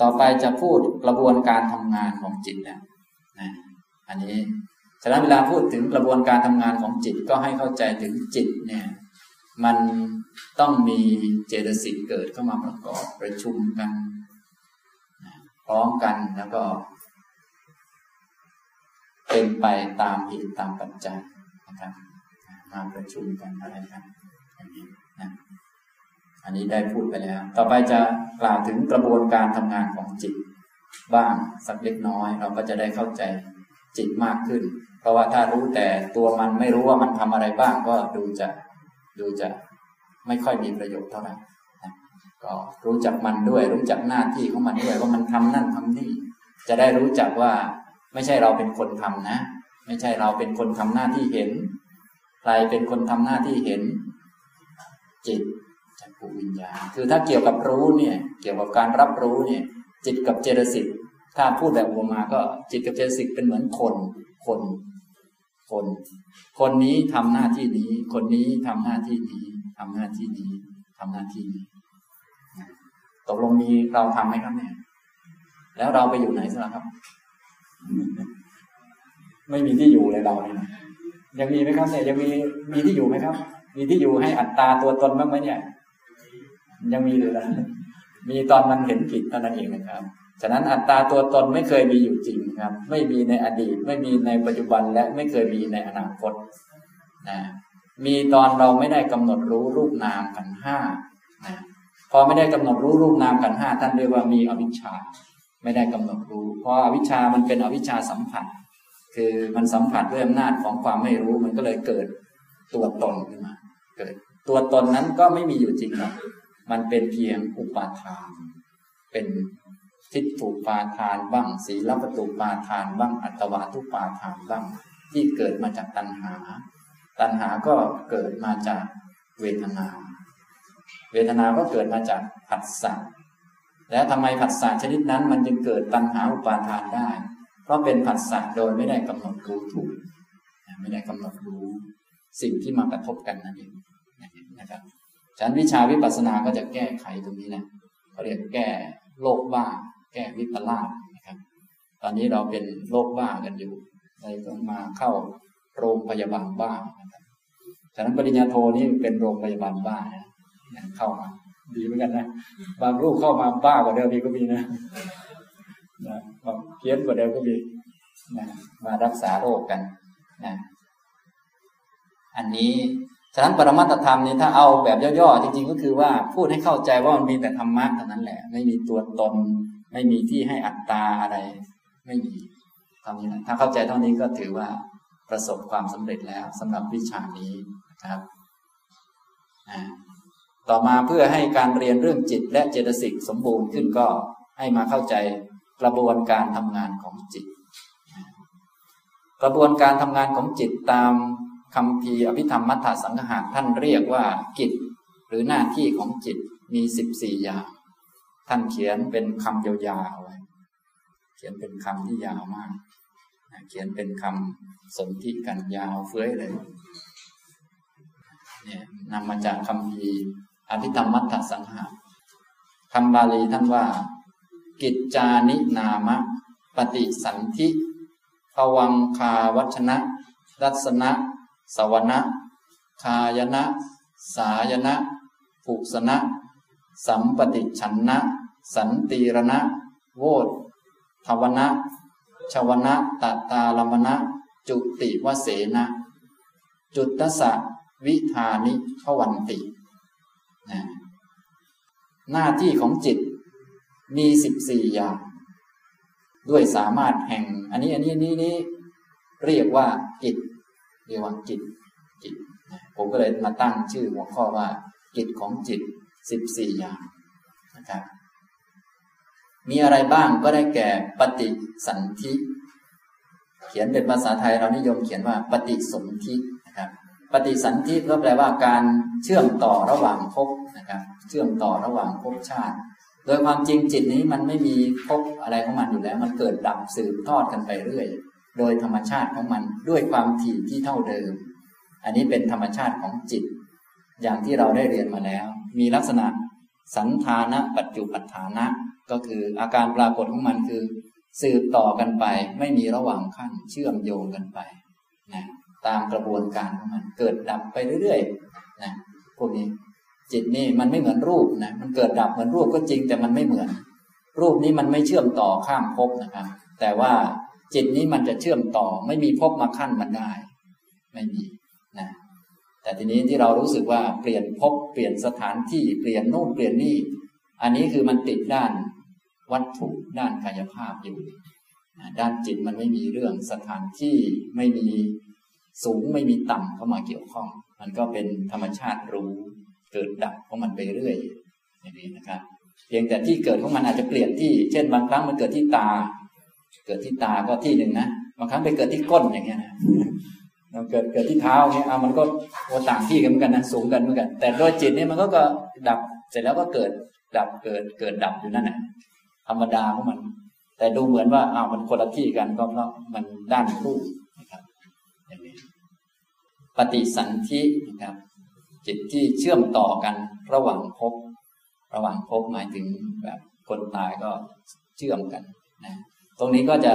ต่อไปจะพูดกระบวนการทำงานของจิตนะนะอันนี้ฉะนั้นเวลาพูดถึงกระบวนการทำงานของจิตก็ให้เข้าใจถึงจิตเนี่ยมันต้องมีเจตสิกเกิดเข้ามาประกอบประชุมกันพร้อมกันแล้วก็ เป็นไปตามเหตุตามปัจจัยนะครับมาประชุมกันอะไรกัน อันนี้ได้พูดไปแล้ว ต่อไปจะกล่าวถึงกระบวนการทำงานของจิต บ้างสักเล็กน้อย เราก็จะได้เข้าใจจิตมากขึ้น เพราะว่าถ้ารู้แต่ตัวมันไม่รู้ว่ามันทำอะไรบ้างก็ดูจะดูจะไม่ค่อยมีประโยชน์เท่าไหร่ก็รู้จักมันด้วย รู้จักหน้าที่ของมันด้วยว่ามันทำนั่นทำนี่ จะได้รู้จักว่าไม่ใช่เราเป็นคนทำนะ ไม่ใช่เราเป็นคนทำหน้าที่เห็น ใครเป็นคนทำหน้าที่เห็น จิต จักวิญญาณ คือถ้าเกี่ยวกับรู้เนี่ย เกี่ยวกับการรับรู้เนี่ย จิตกับเจตสิก ถ้าพูดแบบอุมาก็จิตกับเจตสิกเป็นเหมือนคน คน คน คนนี้ทำหน้าที่นี้ คนนี้ทำหน้าที่นี้ทำหน้าที่นี้ทำหน้าที่นี้ ตกลงมีเราทำไหมครับเนี่ย แล้วเราไปอยู่ไหนสิครับ ไม่มีที่อยู่เลยเราเนี่ยยังมีไหมครับเนี่ยยังมีมีที่อยู่ไหมครับ มีที่อยู่ให้อัตตาตัวตนบ้างไหมเนี่ย ยังมีเลยนะมีตอนมันเห็นผิดเท่านั้นเองนะครับ ฉะนั้นอัตตาตัวตนไม่เคยมีอยู่จริงครับ ไม่มีในอดีต ไม่มีในปัจจุบันและไม่เคยมีในอนาคตนะมีตอนเราไม่ได้กำหนดรู้รูปนามกันห้านะพอไม่ได้กำหนดรู้รูปนามกันห้าท่านเรียกว่ามีอวิชชา ไม่ได้กำหนดรู้ เพราะอวิชชามันเป็นอวิชชาสัมผัส คือมันสัมผัสด้วยอำนาจของความไม่รู้มันก็เลยเกิดตัวตนขึ้นมา เกิด ตัวตนนั้นก็ไม่มีอยู่จริงหรอก มันเป็นเพียงอุปาทาน เป็นทิฏฐุปาทานบ้างศีลปตุปาทานบ้างอัตวาทุปาทานบ้าง ที่เกิดมาจากตัณหา ตัณหาก็เกิดมาจากเวทนา เวทนาก็เกิดมาจากผัสสะแล้วทำไมผัสสะชนิดนั้น มันจึงเกิดตัณหาอุปาทานได้ เพราะเป็นผัสสะโดยไม่ได้กำหนดรู้ถูก ไม่ได้กำหนดรู้ สิ่งที่มากระทบกันนั่นเองนะครับ ฉันวิชาวิปัสสนาก็จะแก้ไขตรงนี้นะเขาเรียกแก้โรคบ้า แก้วิปลาสนะครับ ตอนนี้เราเป็นโรคบ้ากันอยู่เลยต้องมาเข้าโรงพยาบาลบ้านะครับฉะนั้นปริญญาโทนี่เป็นโรงพยาบาลบ้านะเข้ามา ดีเหมือนกันนะ บางรูปเข้ามาบ้ากว่าเดิมอีกก็มีนะนะเพี้ยนกว่าเดิมก็มีนะมารักษาโรคกันนะอันนี้ ฉะนั้นปรมัตธรรมนี่ถ้าเอาแบบย่อๆจริงๆก็คือว่าพูดให้เข้าใจว่ามันมีแต่ธรรมะเท่านั้นแหละ ไม่มีตัวตน ไม่มีที่ให้อัตตาอะไร ไม่มีเท่านี้นะถ้าเข้าใจเท่านี้ก็ถือว่าประสบความสำเร็จแล้วสำหรับวิชานี้นะครับต่อมาเพื่อให้การเรียนเรื่องจิตและเจตสิกสมบูรณ์ขึ้นก็ให้มาเข้าใจกระบวนการทำงานของจิต กระบวนการทำงานของจิตตาม คำพีอภิธรรมมัทธสังหารท่านเรียกว่ากิจ หรือหน้าที่ของจิตมีสิบสี่อย่าง ท่านเขียนเป็นคำยาวๆไว้เขียนเป็นคำที่ยาวมาก เขียนเป็นคำสนธิกันยาวเฟ้ยเลยเนี่ยนำมาจากคำพีอภิธรรมมัทธสังหารคำบาลีท่านว่า กิจจานินามะ ปฏิสันธิภวังคาวัชนะรัศนะ สวนะคายนะ สายนะภูสนะ สัมปติชันนะ สันติรณะ โวตทวนะ ชวนะตตตาลมนะจุติวเสนะ จุตสะวิธานิพวันตินะหน้าที่ของจิตมีสิบสี่อย่าง ด้วยสามารถแห่ง อันนี้อันนี้นี้นี้เรียกว่ากิจ เรียกว่าจิตจิตผมก็เลยมาตั้งชื่อหัวข้อว่า กิจของจิตสิบสี่อย่างนะครับ มีอะไรบ้างก็ได้แก่ปฏิสันธิ เขียนเป็นภาษาไทยเรานิยมเขียนว่าปฏิสนธินะครับ ปฏิสันธิก็แปลว่าการเชื่อมต่อระหว่างภพนะครับ เชื่อมต่อระหว่างภพชาติ โดยความจริงจิตนี้มันไม่มีภพอะไรของมันอยู่แล้ว มันเกิดดับสืบทอดกันไปเรื่อย โดยธรรมชาติของมันด้วยความถี่ที่เท่าเดิม อันนี้เป็นธรรมชาติของจิต อย่างที่เราได้เรียนมาแล้ว มีลักษณะสันธานะปัจจุปัฏฐานะ ก็คืออาการปรากฏของมันคือ สืบต่อกันไป ไม่มีระหว่างขั้นเชื่อมโยงกันไปนะตามกระบวนการของมันเกิดดับไปเรื่อยๆนะพวกนี้จิตนี่มันไม่เหมือนรูปนะมันเกิดดับเหมือนรูปก็จริงแต่มันไม่เหมือน รูปนี้มันไม่เชื่อมต่อข้ามภพนะครับ แต่ว่า จิตนี้มันจะเชื่อมต่อ ไม่มีภพมาขั้นมันได้ ไม่มีนะแต่ทีนี้ที่เรารู้สึกว่าเปลี่ยนภพเปลี่ยนสถานที่เปลี่ยนนู่นเปลี่ยนนี่ อันนี้คือมันติดด้านวัตถุด้านกายภาพอยู่ด้านจิตมันไม่มีเรื่องสถานที่ไม่มีสูงไม่มีต่ำเข้ามาเกี่ยวข้อง มันก็เป็นธรรมชาติรู้ เกิดดับของมันไปเรื่อยอย่างนี้นะครับ เพียงแต่ที่เกิดของมันอาจจะเปลี่ยนที่ เช่นบางครั้งมันเกิดที่ตา เกิดที่ตาก็ที่หนึ่งนะบางครั้งไปเกิดที่ก้นอย่างเงี้ยนะเราเกิดเกิดที่เท้าเงี้ยเอามันก็โอต่างที่กันเหมือนกันนะสูงกันเหมือนกัน แต่โดยจิตเนี่ยมันก็ก็ดับเสร็จแล้วก็เกิดดับเกิดเกิดดับอยู่นั่นแหละธรรมดาของมัน แต่ดูเหมือนว่าอ้าวมันคนละที่กันก็เพราะมันด้านรูปนะครับอย่างนี้ปฏิสันธินะครับ จิตที่เชื่อมต่อกันระหว่างภพระหว่างภพหมายถึงแบบคนตายก็เชื่อมกันนะ ตรงนี้ก็จะ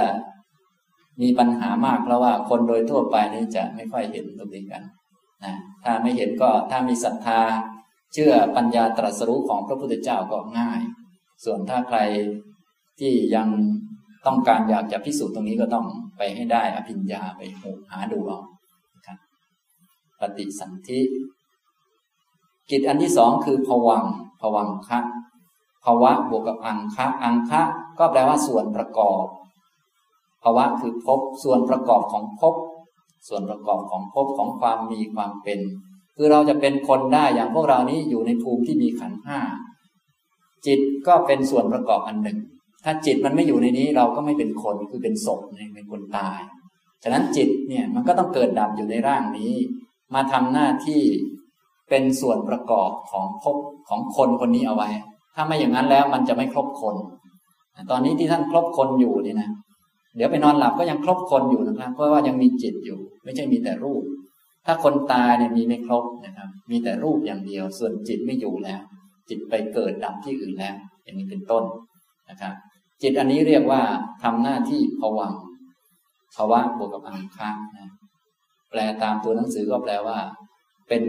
มีปัญหามากเพราะว่าคนโดยทั่วไปนี่จะไม่ค่อยเห็นตรงนี้กันนะถ้าไม่เห็นก็ถ้ามีศรัทธา เชื่อปัญญาตรัสรู้ของพระพุทธเจ้าก็ง่าย ส่วนถ้าใครที่ยังต้องการอยากจะพิสูจน์ตรงนี้ก็ต้องไปให้ได้อภิญญาไปหาดูเอาครับปฏิสันธิกิจอันที่สองคือผวังผวังคะ ภาวะบวกกับอังคะ อังคะก็แปลว่าส่วนประกอบ ภาวะคือภพ ส่วนประกอบของภพ ส่วนประกอบของภพของความมีความเป็น คือเราจะเป็นคนได้อย่างพวกเรานี้อยู่ในภูมิที่มีขันห้า จิตก็เป็นส่วนประกอบอันหนึ่ง ถ้าจิตมันไม่อยู่ในนี้เราก็ไม่เป็นคน คือเป็นศพเป็นคนตาย ฉะนั้นจิตเนี่ยมันก็ต้องเกิดดับอยู่ในร่างนี้ มาทำหน้าที่เป็นส่วนประกอบของภพของคนคนนี้เอาไว้ ถ้าไม่อย่างนั้นแล้วมันจะไม่ครบคน ตอนนี้ที่ท่านครบคนอยู่นี่นะ เดี๋ยวไปนอนหลับก็ยังครบคนอยู่นะครับ เพราะว่ายังมีจิตอยู่ ไม่ใช่มีแต่รูป ถ้าคนตายเนี่ยมีไม่ครบนะครับ มีแต่รูปอย่างเดียว ส่วนจิตไม่อยู่แล้ว จิตไปเกิดดับที่อื่นแล้ว อย่างนี้เป็นต้นนะครับ จิตอันนี้เรียกว่าทำหน้าที่ผวังภาวะบวกกับอังคานะแปลตามตัวหนังสือก็แปลว่า เป็น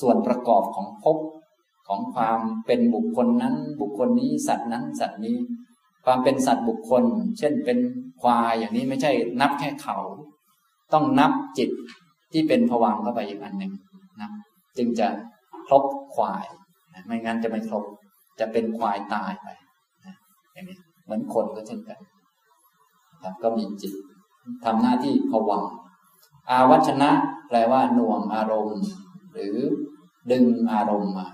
ส่วนประกอบของภพ ของความเป็นบุคคลนั้น บุคคลนี้สัตว์นั้น สัตว์นี้ ความเป็นสัตว์บุคคล เช่นเป็นควายอย่างนี้ไม่ใช่นับแค่เขา ต้องนับจิตที่เป็นผวังเข้าไปอีกอันหนึ่งนะจึงจะครบควายนะไม่งั้นจะไม่ครบจะเป็นควายตายไปนะอย่างนี้เหมือนคนก็เช่นกันครับก็มีจิตทำหน้าที่ผวังอาวัชนะ แปลว่าหน่วงอารมณ์ หรือดึงอารมณ์มา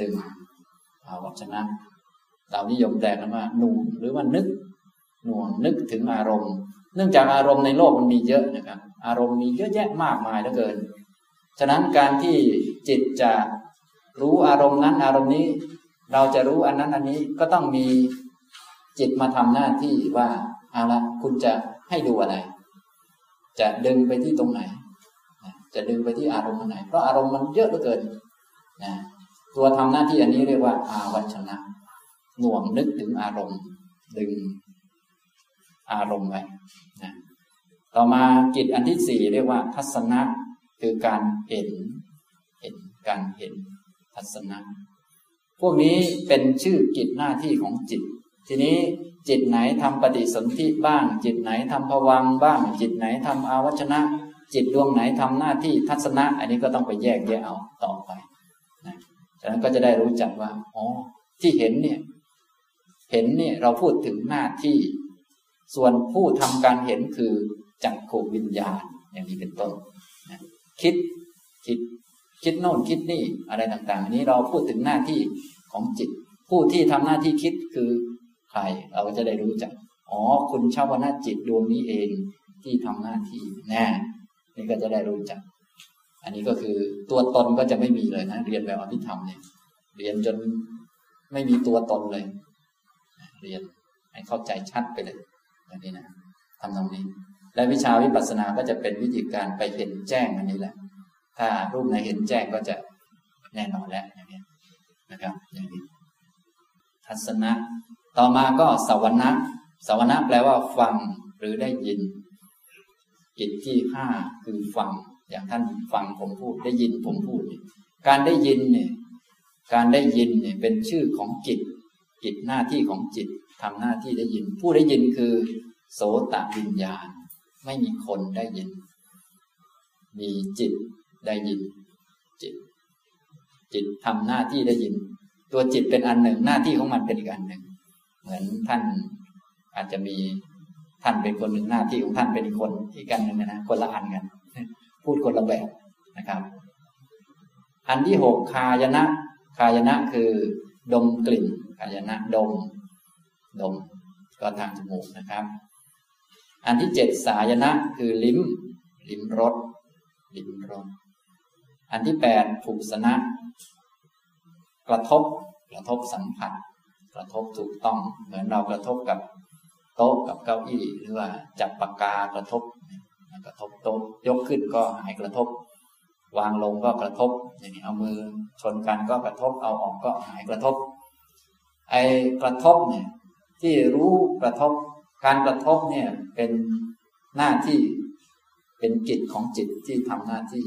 ดึงเอาวัชนะ เรานิยมแปลกันว่าหน่วงหรือว่านึกหน่วงนึกถึงอารมณ์ เนื่องจากอารมณ์ในโลกมันมีเยอะนะครับ อารมณ์มีเยอะแยะมากมายเหลือเกิน ฉะนั้นการที่จิตจะรู้อารมณ์นั้นอารมณ์นี้ เราจะรู้อันนั้นอันนี้ก็ต้องมีจิตมาทำหน้าที่ว่าเอาละคุณจะให้ดูอะไร จะดึงไปที่ตรงไหน จะดึงไปที่อารมณ์ไหน เพราะอารมณ์มันเยอะเหลือเกินนะ ตัวทำหน้าที่อันนี้เรียกว่าอาวัชนะหน่วงนึกถึงอารมณ์ ดึงอารมณ์ไว้นะต่อมากิจอันที่สี่เรียกว่า ทัศนะคือการเห็น เห็นการเห็นทัศนะ พวกนี้เป็นชื่อกิจหน้าที่ของจิต ทีนี้จิตไหนทำปฏิสนธิบ้าง จิตไหนทำภวังบ้าง จิตไหนทำอาวัชนะ จิตดวงไหนทำหน้าที่ทัศนะ อันนี้ก็ต้องไปแยกแยะเอาต่อไป ฉะนั้นก็จะได้รู้จักว่า อ๋อ ที่เห็นเนี่ย เห็นเนี่ยเราพูดถึงหน้าที่ ส่วนผู้ทำการเห็นคือจักขวิญญาณ อย่างนี้เป็นต้นนะคิด คิด คิดโน่นคิดนี่อะไรต่างๆอันนี้เราพูดถึงหน้าที่ของจิต ผู้ที่ทำหน้าที่คิดคือใคร เราก็จะได้รู้จัก อ๋อ คุณชาวนาจิตดวงนี้เองที่ทำหน้าที่แน่นี่ก็จะได้รู้จัก อันนี้ก็คือตัวตนก็จะไม่มีเลยนะ เรียนแบบอภิธรรมเนี่ย เรียนจนไม่มีตัวตนเลย เรียนให้เข้าใจชัดไปเลยอย่างนี้นะทำตรงนี้ และวิชาวิปัสสนาก็จะเป็นวิธีการไปเห็นแจ้งอันนี้แหละ ถ้ารูปไหนเห็นแจ้งก็จะแน่นอนแล้วอย่างนี้นะครับ อย่างนี้ ทัศนะ ต่อมาก็สวรรค์สวรรค์แปลว่าฟังหรือได้ยินจิตที่ห้าคือฟัง อย่างท่านฟังผมพูดได้ยินผมพูด การได้ยินเนี่ยการได้ยินเนี่ยเป็นชื่อของจิต จิตหน้าที่ของจิตทำหน้าที่ได้ยิน ผู้ได้ยินคือ โสตวิญญาณ ไม่มีคนได้ยิน มีจิตได้ยิน จิต จิตทำหน้าที่ได้ยิน ตัวจิตเป็นอันหนึ่งหน้าที่ของมันเป็นอีกอันหนึ่ง เหมือนท่านอาจจะมีท่านเป็นคนหนึ่งหน้าที่ของท่านเป็นคนอีกกันหนึ่งนะคนละอันกัน พูดคนละแบบนะครับ อันที่หกคายนะคายนะคือ ดมกลิ่นคายนะดม ดม ก็ทางจมูกนะครับ อันที่เจ็ดสายนะคือลิ้ม ลิ้มรสลิ้มรสอันที่แปดผูสนะ กระทบ กระทบสัมผัส กระทบถูกต้อง เหมือนเรากระทบกับโต๊ะกับเก้าอี้ หรือว่าจับปากกากระทบ กระทบโต๊ะยกขึ้นก็หายกระทบ วางลงก็กระทบอย่างนี้เอามือชนกันก็กระทบเอาออกก็หายกระทบ ไอ้กระทบเนี่ยที่รู้กระทบการกระทบเนี่ยเป็นหน้าที่เป็นจิตของจิตที่ทำหน้าที่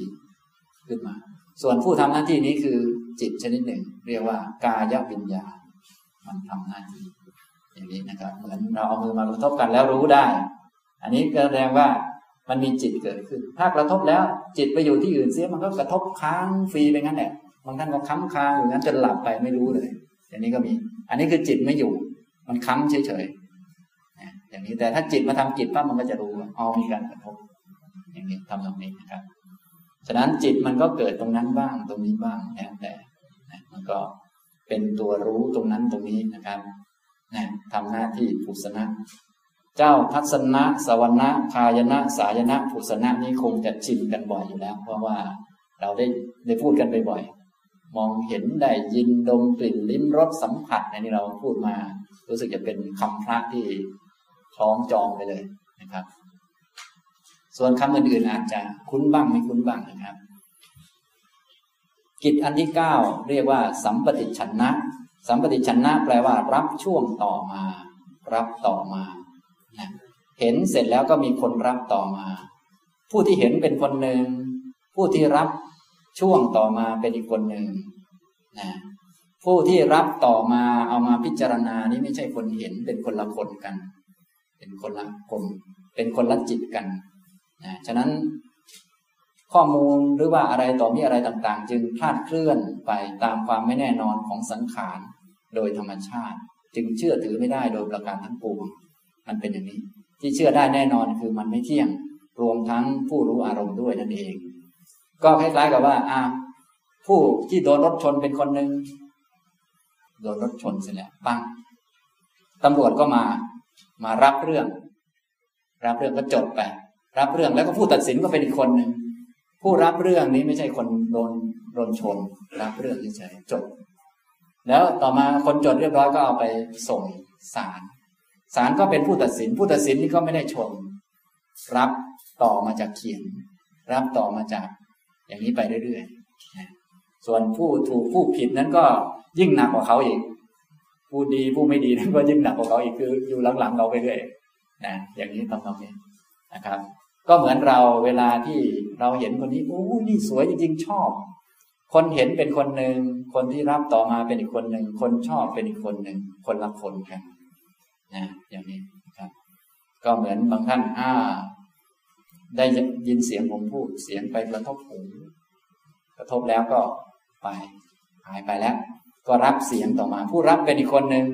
ขึ้นมา ส่วนผู้ทำหน้าที่นี้คือจิตชนิดหนึ่ง เรียกว่ากายวิญญาณมันทำหน้าที่อย่างนี้นะครับ เหมือนเราเอามือมากระทบกันแล้วรู้ได้ อันนี้ก็แสดงว่า มันมีจิตเกิดขึ้น ถ้ากระทบแล้ว จิตไปอยู่ที่อื่นเสียมันก็กระทบค้างฟรีไปงั้นแหละบางท่านก็ค้ำค้างอยู่งั้นจนหลับไปไม่รู้เลย อย่างนี้ก็มี อันนี้คือจิตไม่อยู่ มันค้ำเฉยๆอย่างนี้แต่ถ้าจิตมาทำจิตปั๊บมันก็จะรู้ว่าอ๋อมีการกระทบ อย่างนี้ทำตรงนี้นะครับ ฉะนั้นจิตมันก็เกิดตรงนั้นบ้างตรงนี้บ้างแล้วแต่มันก็เป็นตัวรู้ตรงนั้นตรงนี้นะครับนะทำหน้าที่ภูสนะ เจ้าทัศนะสวรรณะคายนะ สายนะภูสนะนี้คงจะชินกันบ่อยอยู่แล้ว เพราะว่าเราได้ได้พูดกันบ่อยมองเห็นได้ยินดมกลิ่นลิ้มรสสัมผัสในนี้เราพูดมา รู้สึกจะเป็นคำพระที่คล้องจองไปเลยนะครับ ส่วนคำอื่นๆอาจจะคุ้นบ้างไม่คุ้นบ้างนะครับ กิจอันที่เก้าเรียกว่า สัมปติชนะ สัมปติชนะแปลว่า รับช่วงต่อมา รับต่อมา เห็นเสร็จแล้วก็มีคนรับต่อมา ผู้ที่เห็นเป็นคนหนึ่ง ผู้ที่รับช่วงต่อมาเป็นอีกคนหนึ่งนะผู้ที่รับต่อมาเอามาพิจารณานี้ไม่ใช่คนเห็นเป็นคนละคนกัน เป็นคนละคนเป็นคนละจิตกันนะฉะนั้นข้อมูลหรือว่าอะไรต่อมีอะไรต่างๆ จึงคลาดเคลื่อนไปตามความไม่แน่นอนของสังขาร โดยธรรมชาติ จึงเชื่อถือไม่ได้โดยประการทั้งปวง มันเป็นอย่างนี้ ที่เชื่อได้แน่นอนคือมันไม่เที่ยง รวมทั้งผู้รู้อารมณ์ด้วยนั่นเอง ก็คล้ายๆกับว่าอ่าผู้ที่โดนรถชนเป็นคนหนึ่งโดนรถชนเสร็จแล้วปังตำรวจก็มา มารับเรื่อง รับเรื่องก็จบไป รับเรื่องแล้วก็ผู้ตัดสินก็เป็นอีกคนหนึ่งผู้รับเรื่องนี้ไม่ใช่คนโดนโดนชน รับเรื่องเฉยๆจบ แล้วต่อมาคนจดเรียบร้อยก็เอาไปส่งศาล ศาลก็เป็นผู้ตัดสิน ผู้ตัดสินนี่ก็ไม่ได้ชนรับต่อมาจากเขียน รับต่อมาจาก อย่างนี้ไปเรื่อยๆส่วนผู้ถูกผู้ผิดนั้นก็ยิ่งหนักกว่าเขาอีก ผู้ดีผู้ไม่ดีนั้นก็ยิ่งหนักกว่าเขาอีกคืออยู่หลังๆเราไปเรื่อยนะอย่างนี้ทำตรงนี้นะครับ ก็เหมือนเราเวลาที่เราเห็นคนนี้โอ้นี่สวยจริงๆชอบ คนเห็นเป็นคนหนึ่งคนที่รับต่อมาเป็นอีกคนหนึ่งคนชอบเป็นอีกคนหนึ่งคนละคนกัน นะอย่างนี้ครับ ก็เหมือนบางท่านอ่าได้ยินเสียงผมพูดเสียงไปกระทบหูกระทบแล้วก็ไปหายไปแล้ว ก็รับเสียงต่อมา ผู้รับเป็นอีกคนหนึ่ง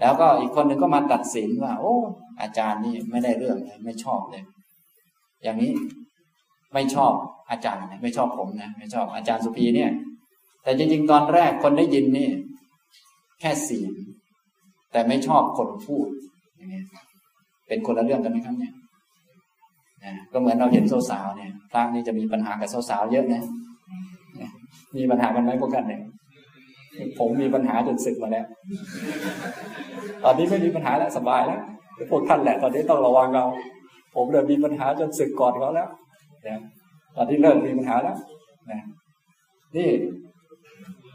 แล้วก็อีกคนหนึ่งก็มาตัดสินว่า โอ้ อาจารย์นี่ไม่ได้เรื่องเลยไม่ชอบเลย อย่างนี้ไม่ชอบอาจารย์ไม่ชอบผมนะไม่ชอบอาจารย์สุพีเนี่ย แต่จริงๆตอนแรกคนได้ยินนี่ แค่เสียง แต่ไม่ชอบคนพูดอย่างนี้เป็นคนละเรื่องกันไหมครับเนี่ยก็เหมือนเราเห็นสาวๆเนี่ยพระนี่จะมีปัญหากับสาวๆเยอะนะมีปัญหากันไหมพวกกันเนี่ยผมมีปัญหาจนสึกมาแล้ว ตอนนี้ไม่มีปัญหาแล้วสบายแล้วพวกท่านแหละตอนนี้ต้องระวังเรา ผมเลยมีปัญหาจนสึกก่อนเขาแล้วนะตอนที่เลิกมีปัญหาแล้วนะนี่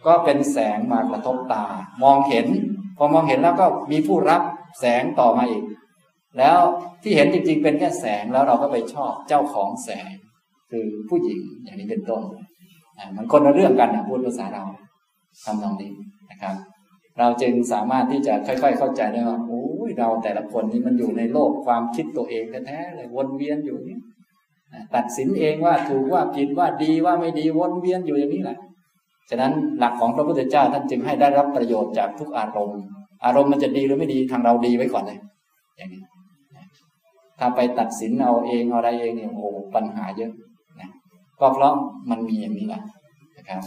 ก็เป็นแสงมากระทบตามองเห็น พอมองเห็นแล้วก็มีผู้รับแสงต่อมาอีก แล้วที่เห็นจริงๆเป็นแค่แสงแล้วเราก็ไปชอบเจ้าของแสง คือผู้หญิงอย่างนี้เป็นต้นมันคนละเรื่องกันนะพูดภาษาเราทำนองนี้นะครับ เราจึงสามารถที่จะค่อย ๆ เข้าใจได้ว่าโอ้ยเราแต่ละคนนี้มันอยู่ในโลกความคิดตัวเองแท้ๆเลยวนเวียนอยู่นี่ตัดสินเองว่าถูกว่าผิดว่าดีว่าไม่ดีวนเวียนอยู่อย่างนี้แหละ ฉะนั้นหลักของพระพุทธเจ้าท่านจึงให้ได้รับประโยชน์จากทุกอารมณ์ อารมณ์มันจะดีหรือไม่ดีทางเราดีไว้ก่อนเลย อย่างนี้ถ้าไปตัดสินเอาเองเอาอะไรเองเนี่ยโอ้ปัญหาเยอะนะก็เพราะมันมีอย่างนี้แหละนะครับ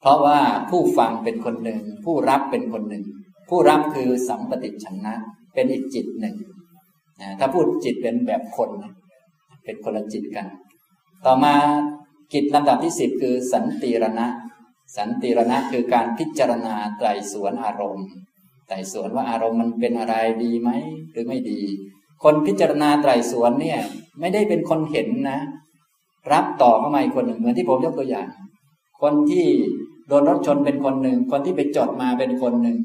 เพราะว่าผู้ฟังเป็นคนหนึ่ง ผู้รับเป็นคนหนึ่ง ผู้รับคือสัมปติชนะ เป็นอีกจิตหนึ่งถ้าพูดจิตเป็นแบบคนเป็นคนละจิตกัน ต่อมา กิจลำดับที่สิบคือสันติรณะ สันติรณะคือการพิจารณาไตรสวนอารมณ์ไตรสวนว่าอารมณ์มันเป็นอะไรดีไหมหรือไม่ดี คนพิจารณาไตรสวนเนี่ย ไม่ได้เป็นคนเห็นนะ รับต่อเข้ามาอีกคนหนึ่งเหมือนที่ผมยกตัวอย่าง คนที่โดนรถชนเป็นคนหนึ่ง คนที่ไปจดมาเป็นคนหนึ่ง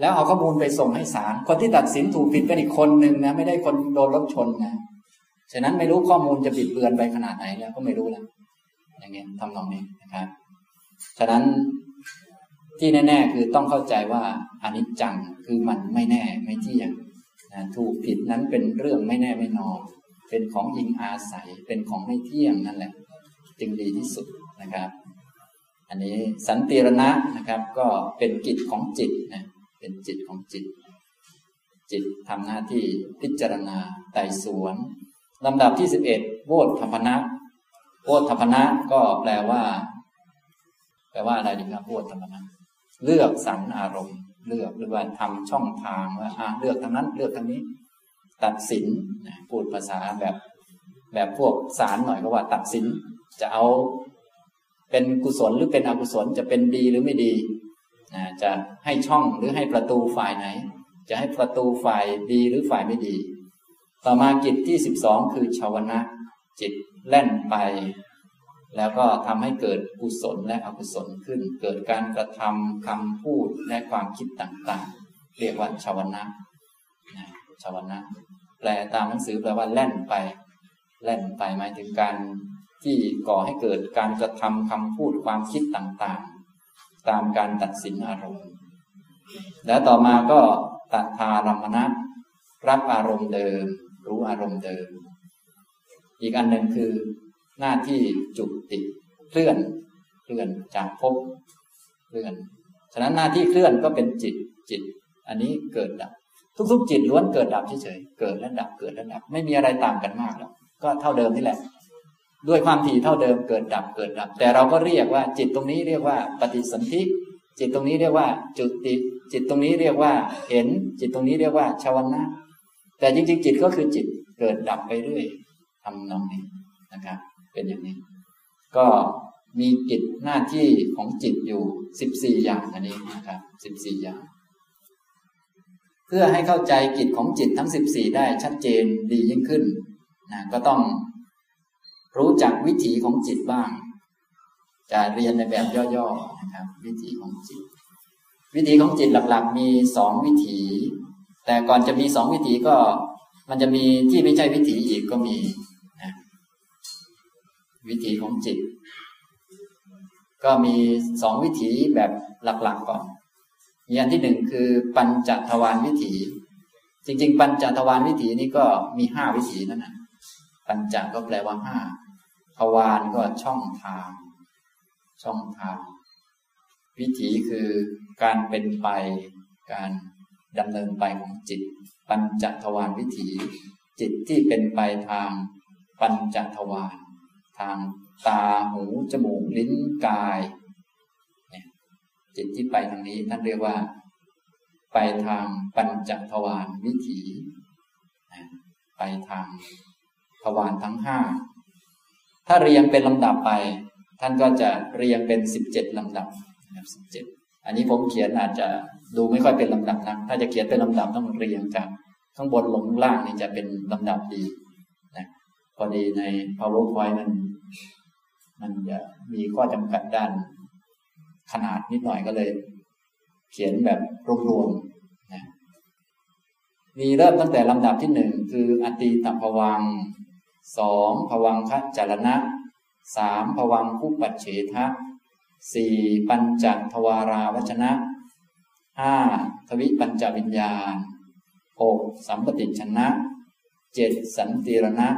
แล้วเอาข้อมูลไปส่งให้ศาลคนที่ตัดสินถูกผิดเป็นอีกคนหนึ่งนะ ไม่ได้คนโดนรถชนนะ ฉะนั้นไม่รู้ข้อมูลจะบิดเบือนไปขนาดไหนแล้วก็ไม่รู้แล้วอย่างเงี้ยทำตรงนี้นะครับ ฉะนั้นที่แน่ ๆ คือต้องเข้าใจว่าอนิจจังคือมันไม่แน่ไม่เที่ยงนะถูกผิดนั้นเป็นเรื่องไม่แน่ไม่นอน เป็นของอิงอาศัยเป็นของไม่เที่ยงนั่นแหละ จึงดีที่สุดนะครับ อันนี้สันติรณะนะครับ ก็เป็นกิจของจิตนะเป็นจิตของจิต จิตทำหน้าที่พิจารณาไต่สวน ลำดับที่สิบเอ็ดโวธพนะโวธพนะก็แปลว่า แปลว่าอะไรดีครับโวธพนะเลือกสรรอารมณ์ เลือกหรือว่าทำช่องทางว่าอ่าเลือกทางนั้น เลือกทางนี้ ตัดสินพูดภาษาแบบแบบพวกสารหน่อยก็ว่า ตัดสินจะเอาเป็นกุศลหรือเป็นอกุศลจะเป็นดีหรือไม่ดีจะให้ช่องหรือให้ประตูฝ่ายไหน จะให้ประตูฝ่ายดีหรือฝ่ายไม่ดี ต่อมากิจที่สิบสองคือชาวนะ จิตแล่นไป แล้วก็ทำให้เกิดกุศลและอกุศลขึ้น เกิดการกระทำคำพูดและความคิดต่างๆ เรียกว่าชาวนะชาวนะ แปลตามหนังสือแปลว่าแล่นไป แล่นไปหมายถึงการที่ก่อให้เกิดการกระทำคำพูดความคิดต่างๆ ตามการตัดสินอารมณ์ แล้วต่อมาก็ตัทารมณะรับอารมณ์เดิม รู้อารมณ์เดิม อีกอันหนึ่งคือหน้าที่จุติเคลื่อนเคลื่อนจากภพเคลื่อน ฉะนั้นหน้าที่เคลื่อนก็เป็นจิตจิต อันนี้เกิดดับ ทุกๆ จิตล้วนเกิดดับเฉยๆเกิดและดับเกิดและดับ ไม่มีอะไรต่างกันมากหรอกก็เท่าเดิมนี่แหละ ด้วยความถี่เท่าเดิมเกิดดับเกิดดับ แต่เราก็เรียกว่า จิตตรงนี้เรียกว่าปฏิสนธิจิตตรงนี้เรียกว่า จุติ จิตตรงนี้เรียกว่า เห็น จิตตรงนี้เรียกว่าชาวนะ แต่จริงๆ จิตก็คือจิตเกิดดับไปเรื่อยทำนองนี้นะครับ เป็นอย่างนี้ ก็มีกิจหน้าที่ของจิตอยู่สิบสี่อย่างอันนี้นะครับสิบสี่อย่าง เพื่อให้เข้าใจกิจของจิตทั้งสิบสี่ได้ชัดเจนดียิ่งขึ้นนะก็ต้องรู้จักวิถีของจิตบ้าง จะเรียนในแบบย่อๆนะครับ วิถีของจิต วิถีของจิตหลักๆ มีสองวิถี แต่ก่อนจะมีสองวิถีก็ มันจะมีที่ไม่ใช่วิถีอีกก็มีนะวิถีของจิต ก็มีสองวิถีแบบหลักๆก่อนอย่างที่หนึ่งคือปัญจทวารวิถี จริง ๆ ปัญจทวารวิถีนี้ก็มีห้าวิถีนั่นนะปัญจก็แปลว่าห้าทวารก็ช่องทาง ช่องทาง วิถีคือการเป็นไปการ ดำเนินไปของจิต ปัญจทวารวิถี จิตที่เป็นไปทางปัญจทวารทางตาหูจมูกลิ้นกายจิตที่ไปทางนี้ท่านเรียกว่า ไปทางปัญจทวารวิถีไปทางทวารทั้งห้าถ้าเรียงเป็นลำดับไป ท่านก็จะเรียงเป็นสิบเจ็ดลำดับสิบเจ็ด อันนี้ผมเขียนอาจจะดูไม่ค่อยเป็นลำดับนะถ้าจะเขียนเป็นลำดับต้องเรียงจากข้างบนลงล่างนี่จะเป็นลำดับดีนะพอดีใน powerpoint มัน มันจะมีข้อจำกัดด้าน ขนาดนิดหน่อยก็เลย เขียนแบบรวมๆนะมีเริ่มตั้งแต่ลำดับที่หนึ่งคืออติตภวังสองภวังคจารณะสามภวังคุปัจเฉทะ สี่ปัญจทวาราวชนะห้าทวิปัญจวิญญาณหกสัมปติชนะเจ็ดสันติรณะ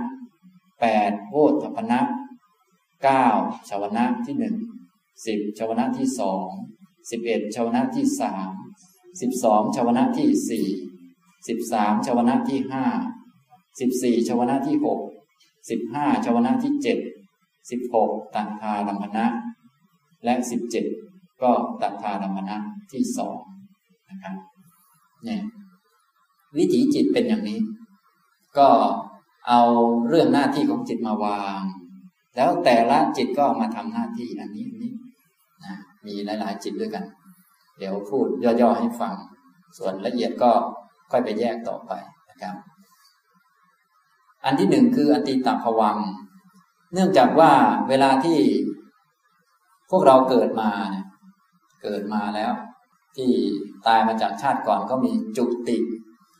แปดโวทพนะเก้าชาวนะที่หนึ่งสิบชาวนะที่สองสิบเอ็ดชาวนะที่สามสิบสองชาวนะที่สี่สิบสามชาวนะที่ห้าสิบสี่ชาวนะที่หกสิบห้าชาวนะที่เจ็ดสิบหกตันทาลัมพนะ และสิบเจ็ดก็ตันทาลัมพนะที่สองนะครับเนี่ยวิถีจิตเป็นอย่างนี้ ก็เอาเรื่องหน้าที่ของจิตมาวาง แล้วแต่ละจิตก็มาทำหน้าที่อันนี้อันนี้นะมีหลาย ๆ จิตด้วยกัน เดี๋ยวพูดย่อ ๆ ให้ฟัง ส่วนละเอียดก็ค่อยไปแยกต่อไปนะครับ อันที่หนึ่งคืออติตภวัง เนื่องจากว่าเวลาที่ พวกเราเกิดมาเนี่ยเกิดมาแล้ว ที่ตายมาจากชาติก่อนก็มีจุติ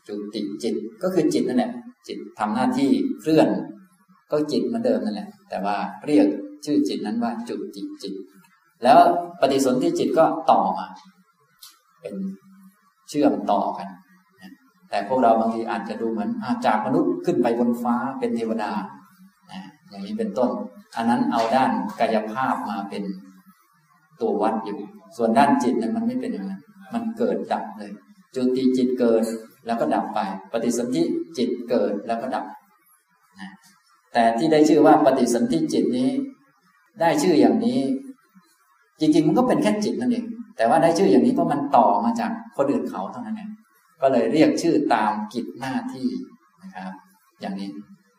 จุติจิตก็คือจิตนั่นแหละจิตทำหน้าที่เคลื่อน ก็จิตเหมือนเดิมนั่นแหละ แต่ว่าเรียกชื่อจิตนั้นว่าจุติจิต แล้วปฏิสนธิจิตก็ต่อมา เป็นเชื่อมต่อกัน แต่พวกเราบางทีอาจจะดูเหมือนอาจากมนุษย์ขึ้นไปบนฟ้าเป็นเทวดาอย่างนี้เป็นต้น อันนั้นเอาด้านกายภาพมาเป็น ตัววัดอยู่ ส่วนด้านจิตนั้นมันไม่เป็นอย่างนั้น มันเกิดดับเลย จุติจิตเกิดแล้วก็ดับไป ปฏิสนธิจิตเกิดแล้วก็ดับนะแต่ที่ได้ชื่อว่าปฏิสนธิจิตนี้ ได้ชื่ออย่างนี้ จริงๆ มันก็เป็นแค่จิตนั่นเอง แต่ว่าได้ชื่ออย่างนี้เพราะมันต่อมาจากคนอื่นเขาเท่านั้นเองก็เลยเรียกชื่อตามกิจหน้าที่นะครับ อย่างนี้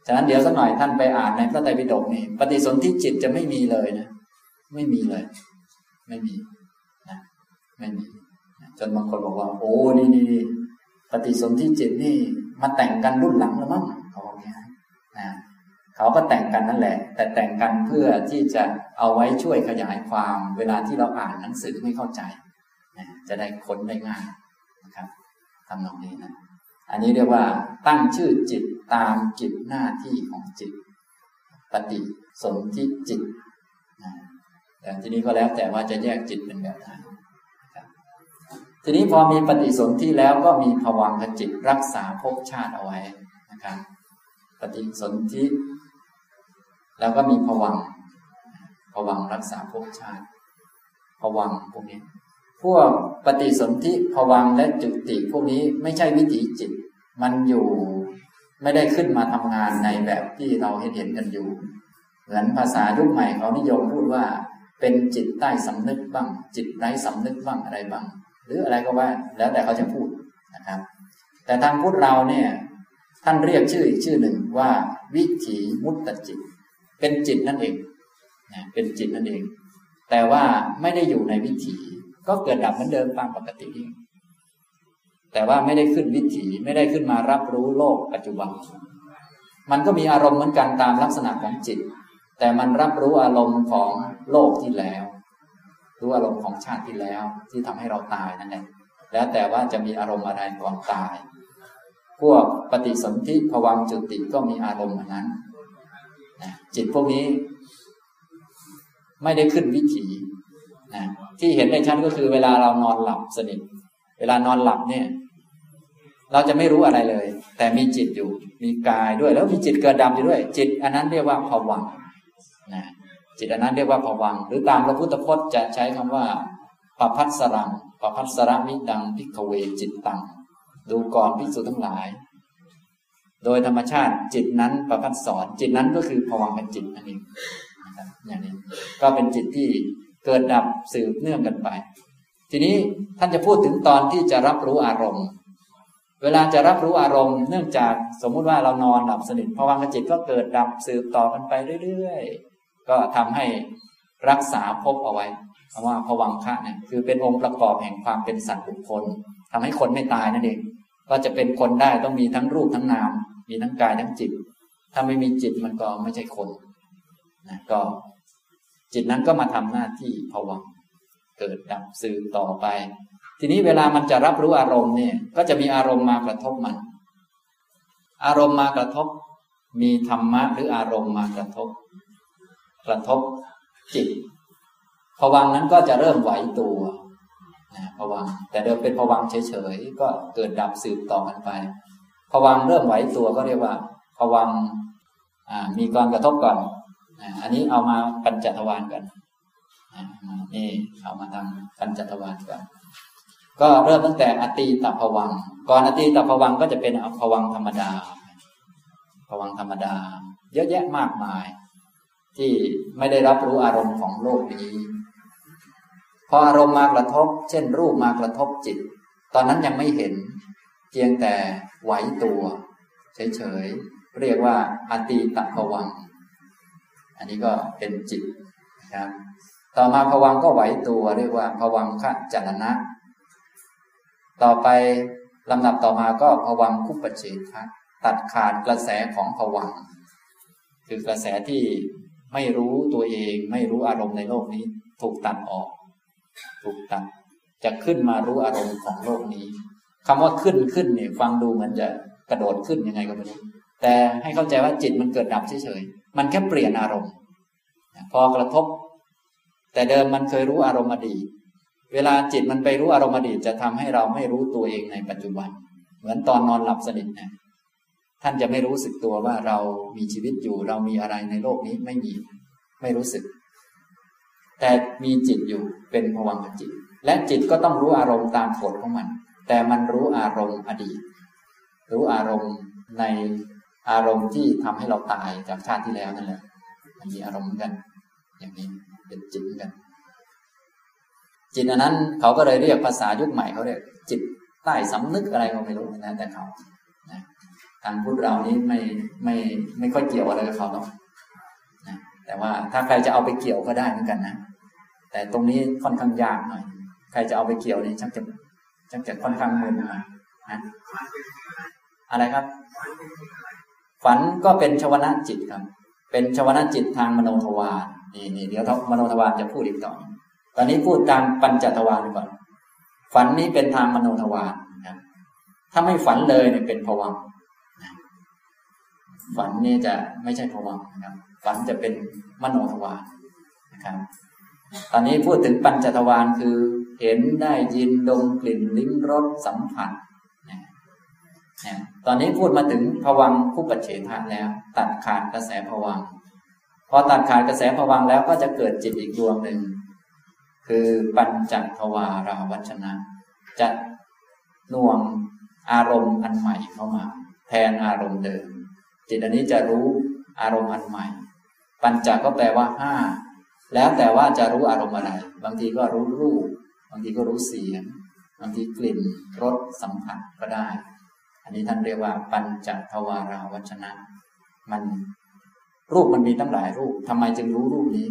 ฉะนั้นเดี๋ยวสักหน่อยท่านไปอ่านในพระไตรปิฎกนี่ปฏิสนธิจิตจะไม่มีเลยนะ ไม่มีเลย ไม่มีนะไม่มีจนบางคนบอกว่า โอ้นี่นี่ปฏิสนธิจิตนี่มาแต่งกันรุ่นหลังแล้วมั้งเขาบอกเนี้ยนะเขาก็แต่งกันนั่นแหละ แต่แต่งกันเพื่อที่จะเอาไว้ช่วยขยายความ เวลาที่เราอ่านหนังสือไม่เข้าใจนะจะได้ค้นได้ง่ายนะครับทำนองนี้นะอันนี้เรียกว่าตั้งชื่อจิตตามกิจหน้าที่ของจิต ปฏิสนธิจิตนะ แต่ทีนี้ก็แล้วแต่ว่าจะแยกจิตเป็นแบบไหนทีนี้พอมีปฏิสนธิแล้วก็มีภวังคจิตรักษาภพชาติเอาไว้นะครับปฏิสนธิแล้วก็มีภวังภวังรักษาภพชาติภวังพวกนี้ พวกปฏิสนธิภวังและจุติพวกนี้ไม่ใช่วิถีจิต มันอยู่ไม่ได้ขึ้นมาทำงานในแบบที่เราเห็นเห็นกันอยู่ เหมือนภาษายุคใหม่เขานิยมพูดว่า เป็นจิตใต้สำนึกบ้าง จิตไร้สำนึกบ้างอะไรบ้าง หรืออะไรก็ว่าแล้วแต่เขาจะพูดนะครับ แต่ทางพุทธเราเนี่ยท่านเรียกชื่ออีกชื่อหนึ่งว่า วิถีมุตตจิต เป็นจิตนั่นเองนะเป็นจิตนั่นเอง แต่ว่าไม่ได้อยู่ในวิถีก็เกิดดับเหมือนเดิมตามปกติเองแต่ว่าไม่ได้ขึ้นวิถีไม่ได้ขึ้นมารับรู้โลกปัจจุบัน มันก็มีอารมณ์เหมือนกันตามลักษณะของจิต แต่มันรับรู้อารมณ์ของโลกที่แล้ว รู้อารมณ์ของชาติที่แล้วที่ทำให้เราตายนั่นเองแล้วแต่ว่าจะมีอารมณ์อะไรก่อนตาย พวกปฏิสนธิภวังจุติก็มีอารมณ์เหมือนนั้นนะจิตพวกนี้ไม่ได้ขึ้นวิถีนะที่เห็นในชั้นก็คือเวลาเรานอนหลับสนิท เวลานอนหลับเนี่ย เราจะไม่รู้อะไรเลย แต่มีจิตอยู่ มีกายด้วย แล้วมีจิตเกิดดับอยู่ด้วย จิต อันนั้นเรียกว่าภวัง นะจิตอันนั้นเรียกว่าผวังหรือตามพระพุทธพจน์จะใช้คำว่าปพัสสรังปพัสสรมิดังพิกเวจิตตัง ดูก่อนพิสุทั้งหลาย โดยธรรมชาติจิตนั้นประพัสสอนจิตนั้นก็คือผวังเป็นจิตนั่นเองนะครับอย่างนี้ก็เป็นจิตที่เกิดดับสืบเนื่องกันไป ทีนี้ท่านจะพูดถึงตอนที่จะรับรู้อารมณ์ เวลาจะรับรู้อารมณ์ เนื่องจากสมมุติว่าเรานอนหลับสนิทผวังจิตก็เกิดดับสืบต่อกันไปเรื่อย ก็ทำให้รักษาภพเอาไว้คำว่าผวังคะเนี่ยคือเป็นองค์ประกอบแห่งความเป็นสัตว์บุคคลทำให้คนไม่ตายนั่นเองก็จะเป็นคนได้ต้องมีทั้งรูปทั้งนาม มีทั้งกายทั้งจิต ถ้าไม่มีจิตมันก็ไม่ใช่คนนะก็จิตนั้นก็มาทำหน้าที่ผวังเกิดดับสืบต่อไป ทีนี้เวลามันจะรับรู้อารมณ์เนี่ยก็จะมีอารมณ์มากระทบมัน อารมณ์มากระทบ มีธรรมะหรืออารมณ์มากระทบ กระทบจิตผวังนั้นก็จะเริ่มไหวตัวนะผวังแต่เดิมเป็นผวังเฉยๆก็เกิดดับสืบต่อกันไปผวังเริ่มไหวตัวก็เรียกว่าผวังมีการกระทบก่อนอันนี้เอามาปัญจทวารกันนี่เอามาทำปัญจทวารกันก็เริ่มตั้งแต่อตีตผวังก่อนอตีตผวังก็จะเป็นผวังธรรมดาผวังธรรมดา เยอะแยะมากมาย ที่ไม่ได้รับรู้อารมณ์ของโลกนี้ พออารมณ์มากระทบ เช่น รูปมากระทบจิต ตอนนั้นยังไม่เห็น เพียงแต่ไหวตัว เฉยๆ เรียกว่าอตีตผวัง อันนี้ก็เป็นจิตนะครับ ต่อมาผวังก็ไหวตัวเรียกว่าผวังขจรณะ ต่อไปลำดับต่อมาก็ผวังคุปเฉทะตัดขาดกระแสของผวังคือกระแสที่ ไม่รู้ตัวเองไม่รู้อารมณ์ในโลกนี้ ถูกตัดออก ถูกตัด จะขึ้นมารู้อารมณ์ของโลกนี้คำว่าขึ้นขึ้นเนี่ย ฟังดูเหมือนจะกระโดดขึ้นยังไงก็ไม่รู้แต่ให้เข้าใจว่าจิตมันเกิดดับเฉยๆมันแค่เปลี่ยนอารมณ์ พอกระทบ แต่เดิมมันเคยรู้อารมณ์อดีตเวลาจิตมันไปรู้อารมณ์อดีตจะทำให้เราไม่รู้ตัวเองในปัจจุบัน เหมือนตอนนอนหลับสนิทนะ ท่านจะไม่รู้สึกตัวว่าเรามีชีวิตอยู่ เรามีอะไรในโลกนี้ไม่มี ไม่รู้สึก แต่มีจิตอยู่เป็นภวังคจิต และจิตก็ต้องรู้อารมณ์ตามกฎของมัน แต่มันรู้อารมณ์อดีต รู้อารมณ์ในอารมณ์ที่ทำให้เราตายจากชาติที่แล้วนั่นแหละมันมีอารมณ์กัน อย่างนี้เป็นจิตเหมือนกัน จิตอันนั้นเขาก็เลยเรียกภาษายุคใหม่เขาเรียกจิตใต้สำนึกอะไรก็ไม่รู้นะแต่เขานะ ทางพุทธเรานี้ไม่ไม่ไม่ค่อยเกี่ยวอะไรกับเขาหรอกนะแต่ว่าถ้าใครจะเอาไปเกี่ยวก็ได้เหมือนกันนะแต่ตรงนี้ค่อนข้างยากหน่อย ใครจะเอาไปเกี่ยวนี่ชักจะชักจะค่อนข้างมึนหน่อยนะอะไรครับ ฝันก็เป็นชวนาจิตครับ เป็นชวนาจิตทางมโนทวารนี่นี่เดี๋ยวมโนทวารจะพูดอีกต่อ ตอนนี้พูดตามปัญจทวารก่อน ฝันนี้เป็นทางมโนทวารครับถ้าไม่ฝันเลยเนี่ยเป็นภวัง ฝันนี่จะไม่ใช่ภวังนะครับ ฝันจะเป็นมโนทวารนะครับ ตอนนี้พูดถึงปัญจทวารคือเห็นได้ยินดมกลิ่นลิ้มรสสัมผัสนี่ยตอนนี้พูดมาถึงผวังคู่ปัจเฉทะแล้ว ตัดขาดกระแสผวังพอตัดขาดกระแสผวังแล้วก็จะเกิดจิตอีกดวงหนึ่ง คือปัญจทวาราวัชนะ จะน่วงอารมณ์อันใหม่เข้ามา แทนอารมณ์เดิม จิตอันนี้จะรู้อารมณ์อันใหม่ ปัญจก็แปลว่าห้าแล้วแต่ว่าจะรู้อารมณ์อะไร บางทีก็รู้รูป บางทีก็รู้เสียง บางทีกลิ่นรสสัมผัสก็ได้ อันนี้ท่านเรียกว่าปัญจทวาราวัชนะ มันรูปมันมีตั้งหลายรูปทำไมจึงรู้รูปนี้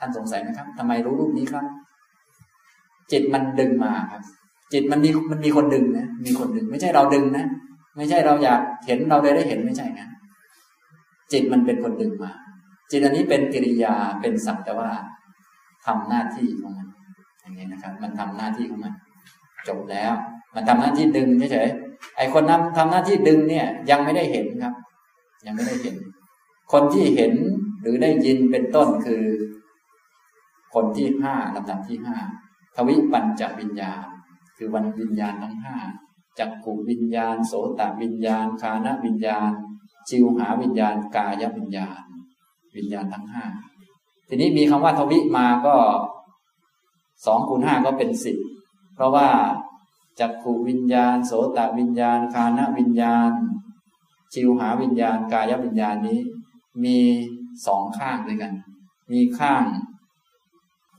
ท่านสงสัยไหมครับทำไมรู้รูปนี้ครับ จิตมันดึงมาครับ จิตมันมีมันมีคนดึงนะ มีคนดึง ไม่ใช่เราดึงนะ ไม่ใช่เราอยากเห็นเราเลยได้เห็นไม่ใช่นะ จิตมันเป็นคนดึงมา จิตอันนี้เป็นกิริยาเป็นสักแต่ว่าทำหน้าที่ของมัน อย่างนี้นะครับ มันทำหน้าที่ของมัน จบแล้ว มันทำหน้าที่ดึงเฉยๆไอ้คนนั้นทำหน้าที่ดึงเนี่ย ยังไม่ได้เห็นครับ ยังไม่ได้เห็น คนที่เห็นหรือได้ยินเป็นต้นคือ คนที่ห้าลำดับที่ห้าทวิปัญจวิญญาณ คือวันวิญญาณทั้งห้าจักขุวิญญาณ โสตวิญญาณ คานวิญญาณ จิวหาวิญญาณกายวิญญาณ วิญญาณทั้งห้าทีนี้มีคำว่าทวิมาก็สองคูณห้าก็เป็นสิบเพราะว่าจักขูวิญญาณ โสตวิญญาณคานวิญญาณ ชิวหาวิญญาณกายวิญญาณนี้ มีสองข้างด้วยกัน มีข้าง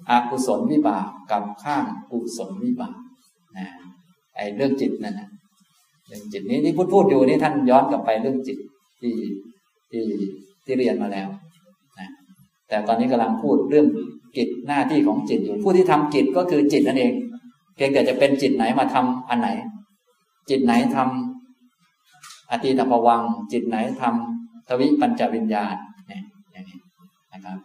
อากุศลวิบากกับข้างกุศลวิบากนะไอ้เรื่องจิตนั่นนะเรื่องจิตนี้ที่พูดพูดอยู่นี่ท่านย้อนกลับไปเรื่องจิต ที่ที่ที่เรียนมาแล้วนะแต่ตอนนี้กำลังพูดเรื่องกิจหน้าที่ของจิตอยู่ผู้ที่ทำกิจก็คือจิตนั่นเองเพียงแต่จะเป็นจิตไหนมาทำอันไหน จิตไหนทำอติตภวัง จิตไหนทำทวิปัญจวิญญาณเนี่ยอย่างนี้นะครับ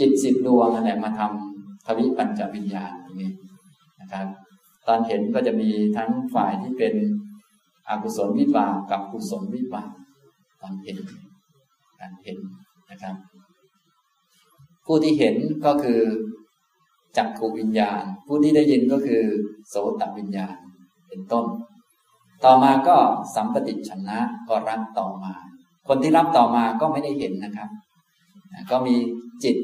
จิตสิบดวงนั่นแหละมาทำทวิปัญจวิญญาณอย่างนี้นะครับ ตอนเห็นก็จะมีทั้งฝ่ายที่เป็นอกุศลวิบากกับกุศลวิบาก ตอนเห็น การเห็นนะครับ ผู้ที่เห็นก็คือจักขูวิญญาณ ผู้ที่ได้ยินก็คือ โสตวิญญาณเป็นต้น ต่อมาก็สัมปติชนะก็รับต่อมา คนที่รับต่อมาก็ไม่ได้เห็นนะครับ ก็มีจิต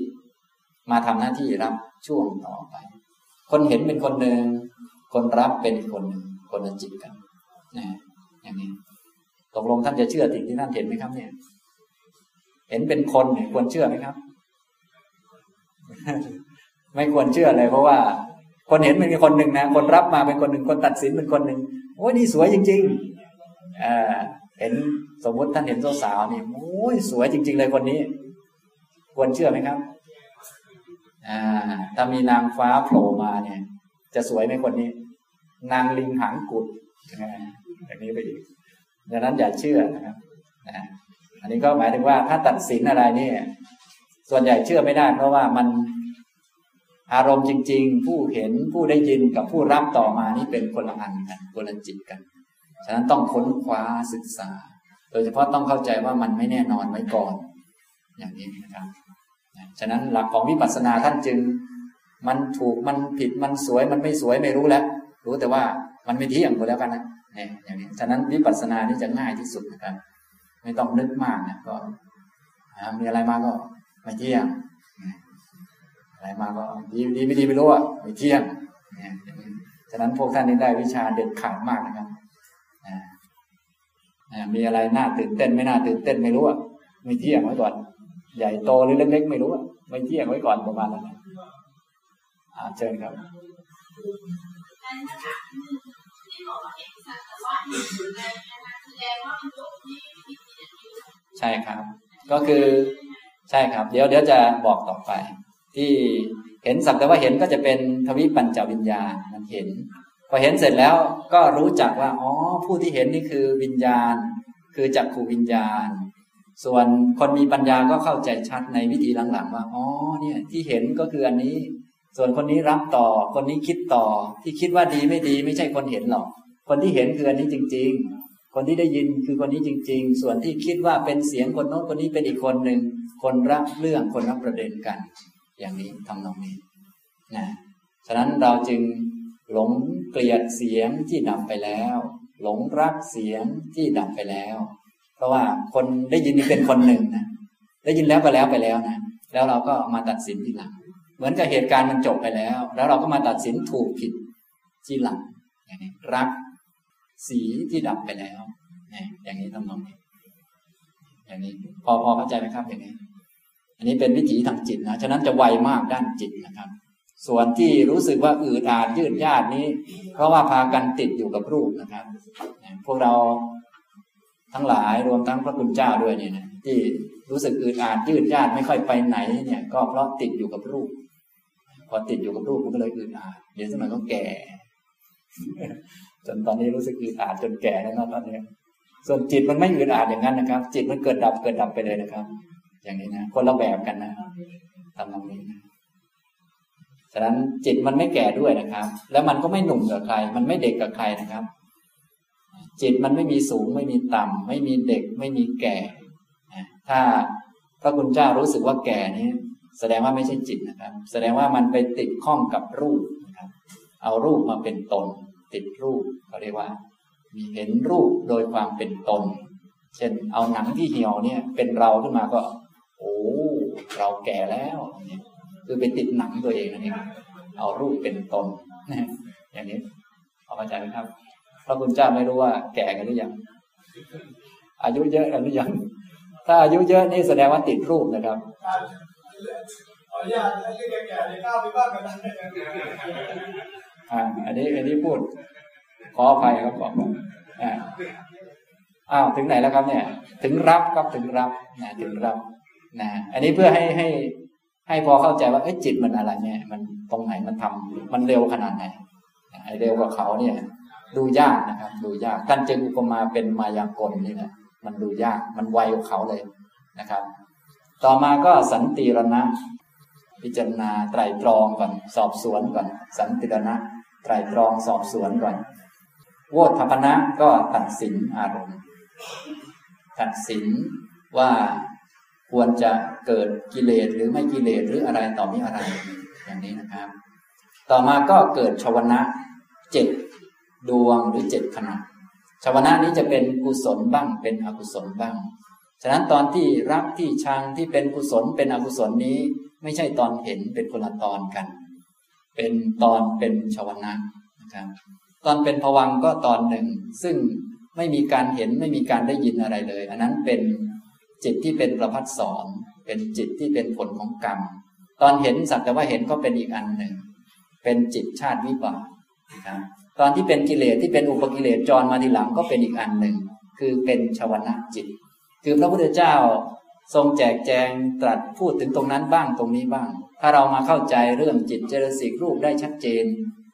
มาทำหน้าที่รับช่วงต่อไป คนเห็นเป็นคนหนึ่งคนรับเป็นคนหนึ่งคนละจิตกันนะอย่างนี้ ตกลงท่านจะเชื่อสิ่งที่ท่านเห็นไหมครับ เนี่ย เห็นเป็นคนเนี่ยควรเชื่อไหมครับ ไม่ควรเชื่อเลยเพราะว่า คนเห็นเป็นคนหนึ่งนะคนรับมาเป็นคนหนึ่งคนตัดสินเป็นคนหนึ่งโอ้ยนี่สวยจริงๆอ่าเห็นสมมติท่านเห็นสาวๆนี่โอ้ยสวยจริง ๆ เลยคนนี้ ควรเชื่อไหมครับอ่าถ้ามีนางฟ้าโผล่มาเนี่ย จะสวยไหมคนนี้ นางลิงหางกุดอย่างนี้ไปอีก ดังนั้นอย่าเชื่อนะครับอันนี้ก็หมายถึงว่าถ้าตัดสินอะไรนี่ส่วนใหญ่เชื่อไม่ได้ เพราะว่ามันอารมณ์จริง ๆ ผู้เห็นผู้ได้ยินกับผู้รับต่อมานี่เป็นคนละอันกันคนละจิตกัน ฉะนั้นต้องค้นคว้าศึกษา โดยเฉพาะต้องเข้าใจว่ามันไม่แน่นอนไว้ก่อน อย่างนี้นะครับฉะนั้นหลักของวิปัสสนาท่านจึง มันถูกมันผิดมันสวยมันไม่สวยไม่รู้แล้ว รู้แต่ว่ามันไม่เที่ยงหมดแล้วกันนะ เนี่ยอย่างนี้ฉะนั้นวิปัสสนานี่จะง่ายที่สุดนะครับ ไม่ต้องนึกมากนะก็มีอะไรมาก็ไม่เที่ยงอะไรมาก็ดีดีไม่ดีไม่รู้อะไม่เที่ยงเนี่ยฉะนั้นพวกท่านนี่ได้วิชาเด็ดขาดมากนะครับมีอะไรน่าตื่นเต้นไม่น่าตื่นเต้นไม่รู้อะไม่เที่ยงไว้ก่อน ใหญ่โตหรือเล็กๆไม่รู้อะไม่เที่ยงไว้ก่อนประมาณนั้นเชิญครับ ใช่ครับ ก็คือใช่ครับ เดี๋ยวเดี๋ยวจะบอกต่อไป ที่เห็นสักแต่ว่าเห็นก็จะเป็นทวิปัญจวิญญาณมันเห็น พอเห็นเสร็จแล้วก็รู้จักว่าอ๋อผู้ที่เห็นนี่คือวิญญาณ คือจักขูวิญญาณ ส่วนคนมีปัญญาก็เข้าใจชัดในวิธีหลังๆว่าอ๋อเนี่ยที่เห็นก็คืออันนี้ ส่วนคนนี้รับต่อ คนนี้คิดต่อ ที่คิดว่าดีไม่ดี ไม่ใช่คนเห็นหรอก คนที่เห็นคืออันนี้จริง ๆ คนที่ได้ยินคือคนนี้จริง ๆ ส่วนที่คิดว่าเป็นเสียงคนโน้นคนนี้เป็นอีกคนหนึ่ง คนรับเรื่องคนรับประเด็นกัน อย่างนี้ทำนองนี้นะฉะนั้นเราจึงหลงเกลียดเสียงที่ดับไปแล้ว หลงรักเสียงที่ดับไปแล้ว เพราะว่าคนได้ยินนี่เป็นคนหนึ่งนะได้ยินแล้วก็แล้วไปแล้วนะแล้วเราก็มาตัดสินทีหลัง เหมือนกับเหตุการณ์มันจบไปแล้ว แล้วเราก็มาตัดสินถูกผิดทีหลังอย่างนี้รักสีที่ดับไปแล้วอย่างนี้ทำนองนี้ อย่างนี้พอพอเข้าใจไหมครับอย่างนี้ อันนี้เป็นวิถีทางจิตนะ ฉะนั้นจะไวมากด้านจิตนะครับ ส่วนที่รู้สึกว่าอืดอาดยืดยาดนี้ เพราะว่าพากันติดอยู่กับรูปนะครับ พวกเราทั้งหลายรวมทั้งพระคุณเจ้าด้วยเนี่ยนะที่รู้สึกอืดอาดยืดยาดไม่ค่อยไปไหนเนี่ย ก็เพราะติดอยู่กับรูป พอติดอยู่กับรูปมันก็เลยอืดอาดเดี๋ยวสมัยก็แก่ จนตอนนี้รู้สึกอึดอัดจนแก่แล้วนะตอนนี้ส่วนจิตมันไม่อึดอัดอย่างนั้นนะครับ จิตมันเกิดดับเกิดดับไปเลยนะครับ อย่างนี้นะคนละแบบกันนะทำตรงนี้นะฉะนั้นจิตมันไม่แก่ด้วยนะครับ แล้วมันก็ไม่หนุ่มกับใคร มันไม่เด็กกับใครนะครับ จิตมันไม่มีสูงไม่มีต่ำไม่มีเด็กไม่มีแก่ถ้าพระคุณเจ้ารู้สึกว่าแก่นี้ แสดงว่าไม่ใช่จิตนะครับ แสดงว่ามันไปติดข้องกับรูปนะครับ เอารูปมาเป็นตน ติดรูปเขาเรียกว่า มีเห็นรูปโดยความเป็นตน เช่น เอาหนังที่เหี่ยวเนี่ย เป็นเราขึ้นมาก็ โอ้เราแก่แล้วเนี่ยคือไปติดหนังตัวเองนั่นเองเอารูปเป็นตนอย่างนี้พอเข้าใจไหมครับพระคุณเจ้าไม่รู้ว่าแก่กันหรือยังอายุเยอะกันหรือยังถ้าอายุเยอะนี่แสดงว่าติดรูปนะครับ ขออนุญาตอายุแก่ๆในก้าวไปบ้างกันอ่าอันนี้อันนี้พูด ขออภัยครับบอกอ่าอ้าวถึงไหนแล้วครับเนี่ย ถึงรับครับถึงรับนะถึงรับนะอันนี้เพื่อให้ให้ให้พอเข้าใจว่าเอ้จิตมันอะไรเนี่ย มันตรงไหนมันทำมันเร็วขนาดไหนไอเร็วกว่าเขาเนี่ย ดูยากนะครับ ดูยากท่านจึงอุปมาเป็นมายากลนี่แหละมันดูยากมันไวกว่าเขาเลยนะครับ ต่อมาก็สันติรณะ พิจารณาไตรตรองก่อน สอบสวนก่อน สันติรณะ ไตรตรองสอบสวนก่อนโวทพนะก็ตัดสินอารมณ์ ตัดสินว่าควรจะเกิดกิเลสหรือไม่กิเลสหรืออะไรต่อมีอะไร อย่างนี้นะครับ ต่อมาก็เกิดชวนะเจ็ดดวงหรือเจ็ดขณะชวนะนี้จะเป็นกุศลบ้างเป็นอกุศลบ้าง ฉะนั้นตอนที่รักที่ชังที่เป็นกุศลเป็นอกุศลนี้ ไม่ใช่ตอนเห็นเป็นคนละตอนกัน เป็นตอนเป็นชวนะนะครับตอนเป็นผวังก็ตอนหนึ่ง ซึ่งไม่มีการเห็นไม่มีการได้ยินอะไรเลย อันนั้นเป็นจิตที่เป็นประพัดสอนเป็นจิตที่เป็นผลของกรรม ตอนเห็นสักแต่ว่าเห็นก็เป็นอีกอันหนึ่ง เป็นจิตชาติวิบากนะครับตอนที่เป็นกิเลสที่เป็นอุปกิเลสจรมาทีหลังก็เป็นอีกอันหนึ่ง คือเป็นชวนะจิต คือพระพุทธเจ้าทรงแจกแจงตรัสพูดถึงตรงนั้นบ้างตรงนี้บ้าง ถ้าเรามาเข้าใจเรื่องจิตเจริญสิกรูปได้ชัดเจน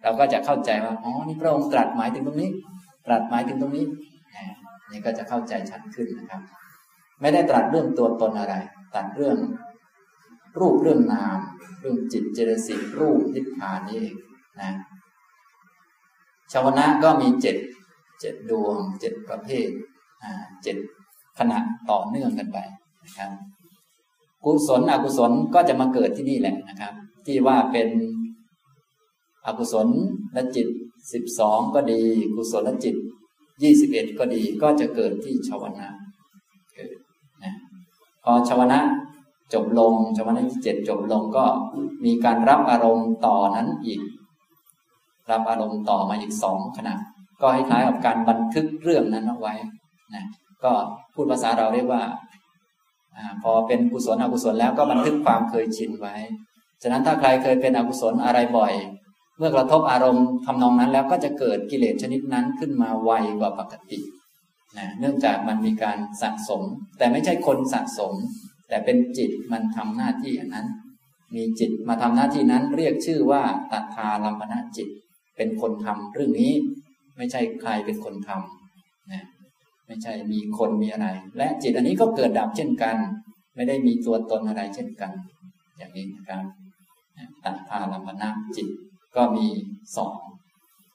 เราก็จะเข้าใจว่าอ๋อนี่พระองค์ตรัสหมายถึงตรงนี้ ตรัสหมายถึงตรงนี้นี่ก็จะเข้าใจชัดขึ้นนะครับ ไม่ได้ตรัสเรื่องตัวตนอะไรตรัสเรื่องรูปเรื่องนาม เรื่องจิตเจริญสิกรูปนิพพานนี่เองนะชาวนะก็มีเจ็ดเจ็ดดวงเจ็ดประเภทเจ็ด ขณะต่อเนื่องกันไปนะครับกุศลอกุศลก็จะมาเกิดที่นี่แหละนะครับ ที่ว่าเป็นอกุศลและจิตสิบสองก็ดี กุศลและจิตยี่สิบเอ็ดก็ดีก็จะเกิดที่ชาวนะเกิดนะพอชาวนะจบลงชาวนะที่เจ็ดจบลงก็มีการรับอารมณ์ต่อนั้นอีก รับอารมณ์ต่อมาอีกสองขณะก็คล้ายๆกับการบันทึกเรื่องนั้นเอาไว้นะ ก็พูดภาษาเราเรียกว่าอพอเป็นกุศลอกุศลแล้วก็บันทึกความเคยชินไว้ ฉะนั้นถ้าใครเคยเป็นอกุศลอะไรบ่อย เมื่อกระทบอารมณ์ทำนองนั้นแล้วก็จะเกิดกิเลสชนิดนั้นขึ้นมาไวกว่าปกตินะเนื่องจากมันมีการสะสม แต่ไม่ใช่คนสะสม แต่เป็นจิตมันทำหน้าที่อันนั้น มีจิตมาทำหน้าที่นั้นเรียกชื่อว่าตัทาลัมปนะจิต เป็นคนทำเรื่องนี้ ไม่ใช่ใครเป็นคนทำนะ ไม่ใช่มีคนมีอะไร และจิตอันนี้ก็เกิดดับเช่นกัน ไม่ได้มีตัวตนอะไรเช่นกัน อย่างนี้นะครับตัดพาลัมพนะจิตก็มีสอง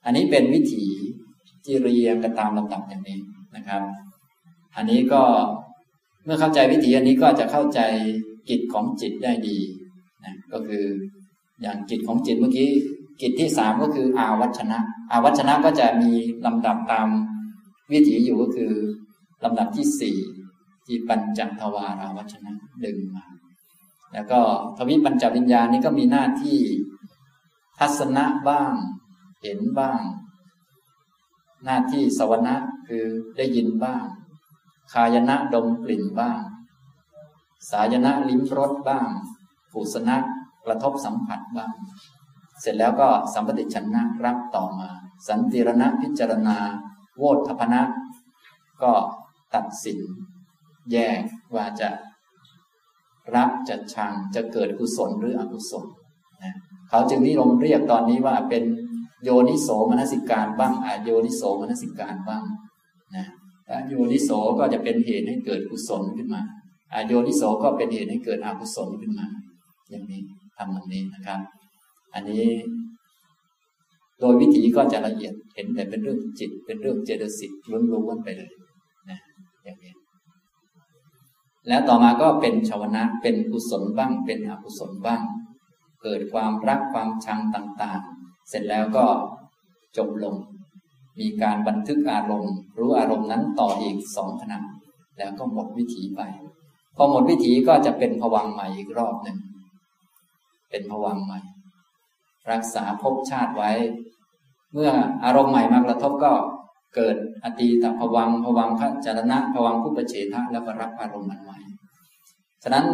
อันนี้เป็นวิถีที่เรียงกันตามลำดับอย่างนี้นะครับ อันนี้ก็เมื่อเข้าใจวิถีอันนี้ก็จะเข้าใจกิจของจิตได้ดีนะก็คืออย่างกิจของจิตเมื่อกี้กิจที่สามก็คืออาวัชนะ อาวัชนะก็จะมีลำดับตาม วิถีอยู่ก็คือลำดับที่สี่ที่ปัญจทวาราวัชนะดึงมา แล้วก็ทวิปัญจวิญญาณนี้ก็มีหน้าที่ทัศนะบ้าง เห็นบ้าง หน้าที่สวนะคือได้ยินบ้าง คายนะดมกลิ่นบ้าง สายนะลิ้มรสบ้างผูสนะกระทบสัมผัสบ้าง เสร็จแล้วก็สัมปติชนะรับต่อมา สันติรณะพิจารณา โวทพนะ ก็ตัดสินแยกว่าจะรับจะชังจะเกิดกุศลหรืออกุศลนะเขาจึงนิยมเรียกตอนนี้ว่าเป็นโยนิโสมนสิการบ้างอาโยนิโสมนสิการบ้างนะโยนิโสก็จะเป็นเหตุให้เกิดกุศลขึ้นมาอาโยนิโสก็เป็นเหตุให้เกิดอกุศลขึ้นมา อย่างนี้ทำตรงนี้นะครับ อันนี้ โดยวิธีก็จะละเอียดเห็นแต่เป็นเรื่องจิต เป็นเรื่องเจตสิกล้วนๆไปเลยนะอย่างนี้แล้วต่อมาก็เป็นชาวนะเป็นกุศลบ้าง เป็นอกุศลบ้าง เกิดความรักความชังต่างๆ เสร็จแล้วก็จบลง มีการบันทึกอารมณ์ รู้อารมณ์นั้นต่ออีกสองขณะแล้วก็หมดวิถีไป พอหมดวิถีก็จะเป็นผวังใหม่อีกรอบหนึ่งเป็นผวังใหม่ รักษาภพชาติไว้ เมื่ออารมณ์ใหม่มากระทบก็เกิดอตีตภวังภวังพระจารณะภวังผู้ประเฉทะแล้วก็รับอารมณ์ใหม่ฉะนั้น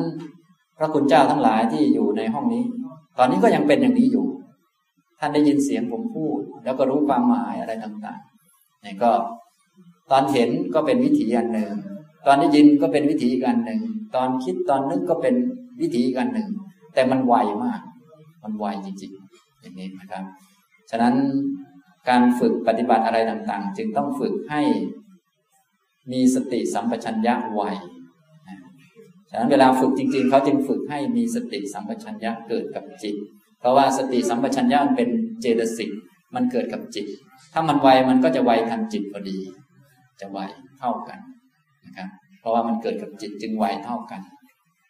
พระคุณเจ้าทั้งหลายที่อยู่ในห้องนี้ ตอนนี้ก็ยังเป็นอย่างนี้อยู่ ท่านได้ยินเสียงผมพูด แล้วก็รู้ความหมายอะไรต่างๆนี่ก็ตอนเห็นก็เป็นวิถีอันหนึ่ง ตอนได้ยินก็เป็นวิถีอีกอันหนึ่ง ตอนคิดตอนนึกก็เป็นวิถีอีกอันหนึ่ง แต่มันไวมาก มันไวจริง อย่างนี้นะครับ ฉะนั้นการฝึกปฏิบัติอะไรต่างๆ จึงต้องฝึกให้มีสติสัมปชัญญะไวฉะนั้นเวลาฝึกจริง ๆ เขาจึงฝึกให้มีสติสัมปชัญญะเกิดกับจิต เพราะว่าสติสัมปชัญญะมันเป็นเจตสิกมันเกิดกับจิต ถ้ามันไวมันก็จะไวทันจิตพอดี จะไวเท่ากันนะครับ เพราะว่ามันเกิดกับจิตจึงไวเท่ากัน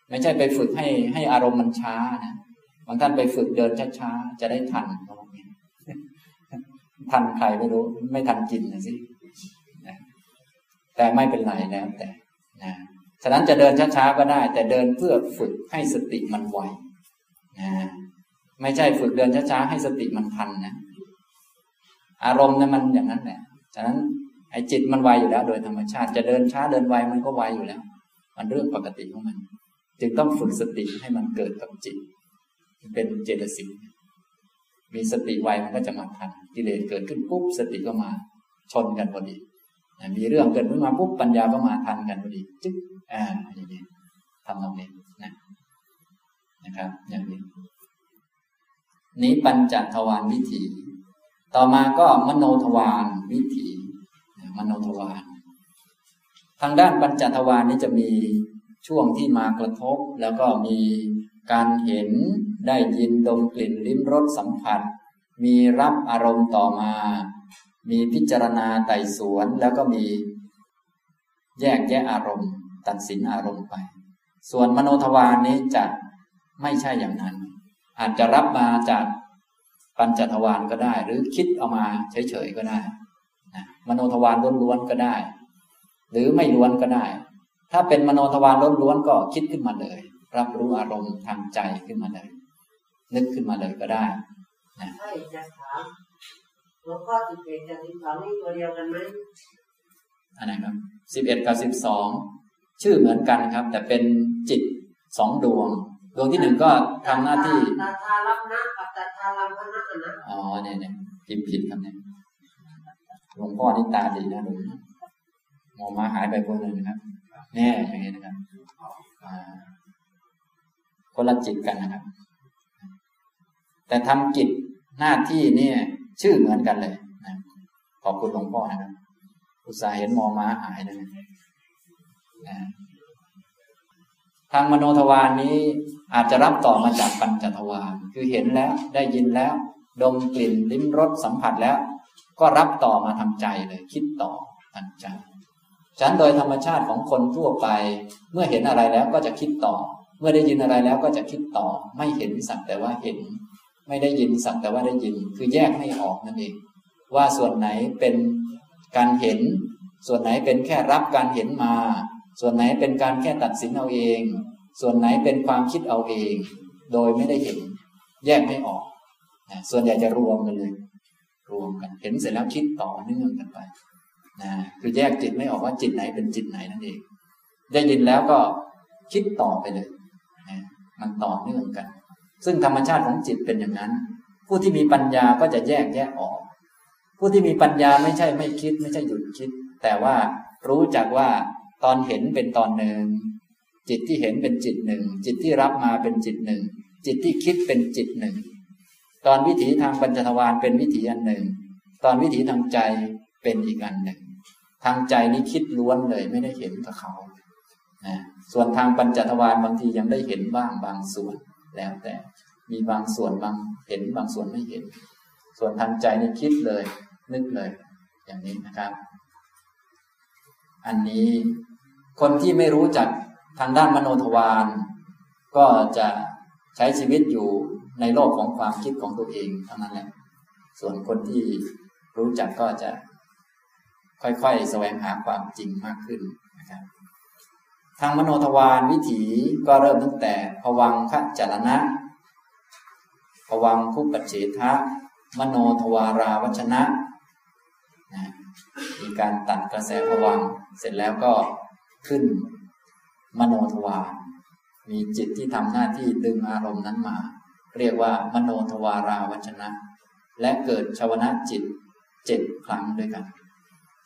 ไม่ใช่ไปฝึกให้ให้อารมณ์มันช้านะ บางท่านไปฝึกเดินช้าๆ จะได้ทันเขาบอกนี้ทันใครไม่รู้ ไม่ทันจิตนะสิแต่ไม่เป็นไรแล้วแต่นะฉะนั้นจะเดินช้าๆก็ได้ แต่เดินเพื่อฝึกให้สติมันไวนะไม่ใช่ฝึกเดินช้าๆให้สติมันทันนะอารมณ์เนี่ยมันอย่างนั้นแหละฉะนั้นไอ้จิตมันไวอยู่แล้ว โดยธรรมชาติจะเดินช้าเดินไวมันก็ไวอยู่แล้ว มันเรื่องปกติของมัน จึงต้องฝึกสติให้มันเกิดกับจิต เป็นเจตสิกมีสติไวมันก็จะมาทันกิเลสเกิดขึ้นปุ๊บสติก็มาชนกันพอดี มีเรื่องเกิดขึ้นมาปุ๊บปัญญาก็มาทันกันพอดีจึ๊กอ่าอย่างนี้ทำตรงนี้นะนะครับ อย่างนี้ นี้ปัญจทวารวิถี ต่อมาก็มโนทวารวิถีมโนทวารทางด้านปัญจทวารนี้จะมีช่วงที่มากระทบ แล้วก็มีการเห็น ได้ยินดมกลิ่นลิ้มรสสัมผัส มีรับอารมณ์ต่อมา มีพิจารณาไต่สวนแล้วก็มีแยกแยะอารมณ์ ตัดสินอารมณ์ไป ส่วนมโนทวารนนี้จะไม่ใช่อย่างนั้น อาจจะรับมาจากปัญจทวารก็ได้ หรือคิดเอามาเฉยๆก็ได้นะมโนทวารล้วนๆก็ได้ หรือไม่ล้วนก็ได้ ถ้าเป็นมโนทวารล้วนๆก็คิดขึ้นมาเลย รับรู้อารมณ์ทางใจขึ้นมาเลย นึกขึ้นมาเลยก็ได้นะใช่จะถามหลวงพ่อสิบเอ็ดกับสิบสองนี่ตัวเดียวกันไหมอันไหนครับสิบเอ็ดกับสิบสองชื่อเหมือนกันครับ แต่เป็นจิตสองดวง ดวงที่หนึ่งก็ทำหน้าที่ตาทารับนะกับตาทารับนะนะอ๋อเนี่ยเนี่ยพิมพ์ผิดครับเนี่ยหลวงพ่อนี่ตาดีนะหลวงมองมาหายไปคนหนึ่งนะครับแน่อย่างนี้นะครับคนละจิตกันนะครับ แต่ทำกิจหน้าที่เนี่ยชื่อเหมือนกันเลยนะขอบคุณหลวงพ่อนะครับอุตส่าห์เห็นมอม้าหายนะนะทางมโนทวารนนี้อาจจะรับต่อมาจากปัญจทวารคือเห็นแล้วได้ยินแล้ว ดมกลิ่นลิ้มรสสัมผัสแล้ว ก็รับต่อมาทำใจเลย คิดต่อทำใจฉันโดยธรรมชาติของคนทั่วไป เมื่อเห็นอะไรแล้วก็จะคิดต่อ เมื่อได้ยินอะไรแล้วก็จะคิดต่อ ไม่เห็นสักแต่ว่าเห็น ไม่ได้ยินสักแต่ว่าได้ยิน คือแยกไม่ออกนั่นเองว่าส่วนไหนเป็นการเห็น ส่วนไหนเป็นแค่รับการเห็นมา ส่วนไหนเป็นการแค่ตัดสินเอาเอง ส่วนไหนเป็นความคิดเอาเอง โดยไม่ได้เห็น แยกไม่ออกนะส่วนใหญ่จะรวมกันเลย รวมกันเห็นเสร็จแล้วคิดต่อเนื่องกันไปนะคือแยกจิตไม่ออกว่าจิตไหนเป็นจิตไหนนั่นเอง ได้ยินแล้วก็คิดต่อไปเลยนะมันต่อเนื่องกัน ซึ่งธรรมชาติของจิตเป็นอย่างนั้น ผู้ที่มีปัญญาก็จะแยกแยะออก ผู้ที่มีปัญญาไม่ใช่ไม่คิด ไม่ใช่หยุดคิด แต่ว่ารู้จักว่าตอนเห็นเป็นตอนหนึ่ง จิตที่เห็นเป็นจิตหนึ่ง จิตที่รับมาเป็นจิตหนึ่ง จิตที่คิดเป็นจิตหนึ่ง ตอนวิถีทางปัญจทวารเป็นวิถีอันหนึ่ง ตอนวิถีทางใจเป็นอีกอันหนึ่ง ทางใจนี้คิดล้วนเลยไม่ได้เห็นกับเขา ส่วนทางปัญจทวารบางทียังได้เห็นบ้างบางส่วน แล้วแต่มีบางส่วนบางเห็นบางส่วนไม่เห็น ส่วนทางใจนี่คิดเลย นึกเลย อย่างนี้นะครับ อันนี้คนที่ไม่รู้จักทางด้านมโนทวารก็จะใช้ชีวิตอยู่ในโลกของความคิดของตัวเองเท่านั้นแหละ ส่วนคนที่รู้จักก็จะ ค่อยๆแสวงหาความจริงมากขึ้นนะครับางมโนทวารวิถีก็เริ่มตั้งแต่ภวังคจรณะภวังคุปเฉทะมโนทวาราวัชนะนะมีการตัดกระแสภวังเสร็จแล้วก็ขึ้นมโนทวารมีจิตที่ทำหน้าที่ดึงอารมณ์นั้นมา เรียกว่ามโนทวาราวัชนะ และเกิดชาวนะจิตเจ็ดครั้งด้วยกัน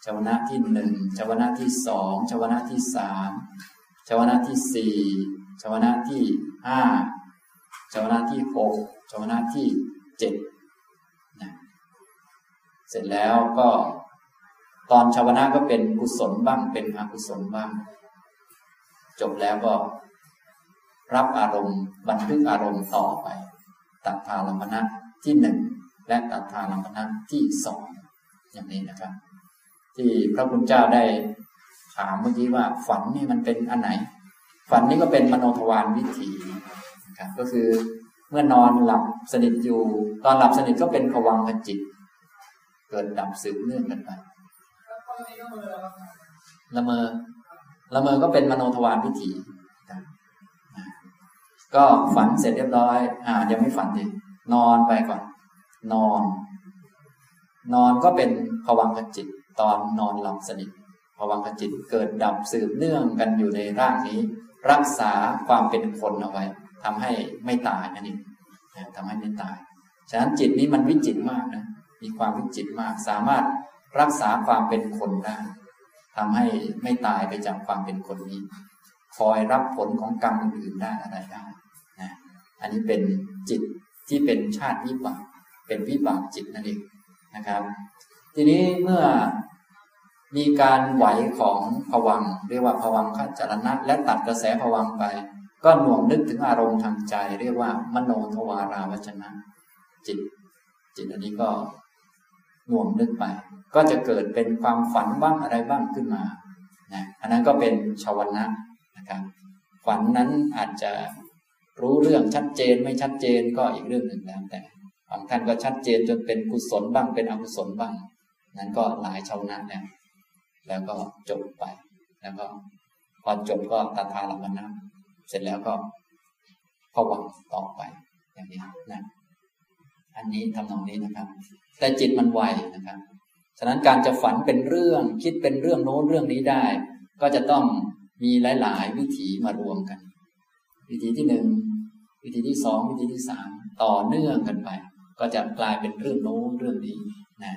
ชาวนะที่หนึ่งชาวนะที่สองชาวนะที่สาม ชาวนะที่สี่ชาวนะที่ห้าชาวนะที่หกชาวนะที่เจ็ดนะเสร็จแล้วก็ตอนชาวนะก็เป็นกุศลบ้างเป็นอกุศลบ้าง จบแล้วก็รับอารมณ์บันทึกอารมณ์ต่อไป ตัดพาลมณะที่หนึ่งและตัทาลัมปนะที่สองอย่างนี้นะครับ ที่พระคุณเจ้าได้ ถามเมื่อกี้ว่าฝันนี่มันเป็นอันไหน ฝันนี่ก็เป็นมโนทวารวิถีครับก็คือเมื่อนอนหลับสนิทอยู่ ตอนหลับสนิทก็เป็นภวังคจิต เกิดดับสืบเนื่องกันไปละเมอละเมอก็เป็นมโนทวารวิถีก็ฝันเสร็จเรียบร้อย อ่า ยังไม่ฝันดินอนไปก่อน นอน นอนก็เป็นภวังคจิต ตอนนอนหลับสนิท ภวังคจิตเกิดดับสืบเนื่องกันอยู่ในร่างนี้ รักษาความเป็นคนเอาไว้ทำให้ไม่ตายนั่นเองทำให้ไม่ตาย ฉะนั้นจิตนี้มันวิจิตมากนะ มีความวิจิตมาก สามารถรักษาความเป็นคนได้ทำให้ไม่ตายไปจากความเป็นคนนี้ คอยรับผลของกรรมอื่นได้อะไรได้นะอันนี้เป็นจิตที่เป็นชาติวิบาก เป็นวิบากจิตนั่นเองนะครับ ทีนี้เมื่อ มีการไหวของผวังเรียกว่าผวังขจรณะและตัดกระแสผวังไป ก็หน่วงนึกถึงอารมณ์ทางใจ เรียกว่ามโนทวาราวจนะ จิต จิตอันนี้ก็หน่วงนึกไป ก็จะเกิดเป็นความฝันบ้างอะไรบ้างขึ้นมานะอันนั้นก็เป็นชาวนะนะครับฝันนั้นอาจจะรู้เรื่องชัดเจนไม่ชัดเจนก็อีกเรื่องหนึ่งแล้วแต่บางท่านก็ชัดเจนจนเป็นกุศลบ้างเป็นอกุศลบ้าง นั้นก็หลายชาวนะแล้ว แล้วก็จบไป แล้วก็พอจบก็ตาทาลัมนะเสร็จแล้วก็พวังต่อไปอย่างนี้นะอันนี้ทำนองนี้นะครับ แต่จิตมันไวนะครับฉะนั้นการจะฝันเป็นเรื่องคิดเป็นเรื่องโน้นเรื่องนี้ได้ ก็จะต้องมีหลาย ๆ วิถีมารวมกัน วิธีที่หนึ่งวิธีที่สองวิธีที่สามต่อเนื่องกันไป ก็จะกลายเป็นเรื่องโน้นเรื่องนี้นะ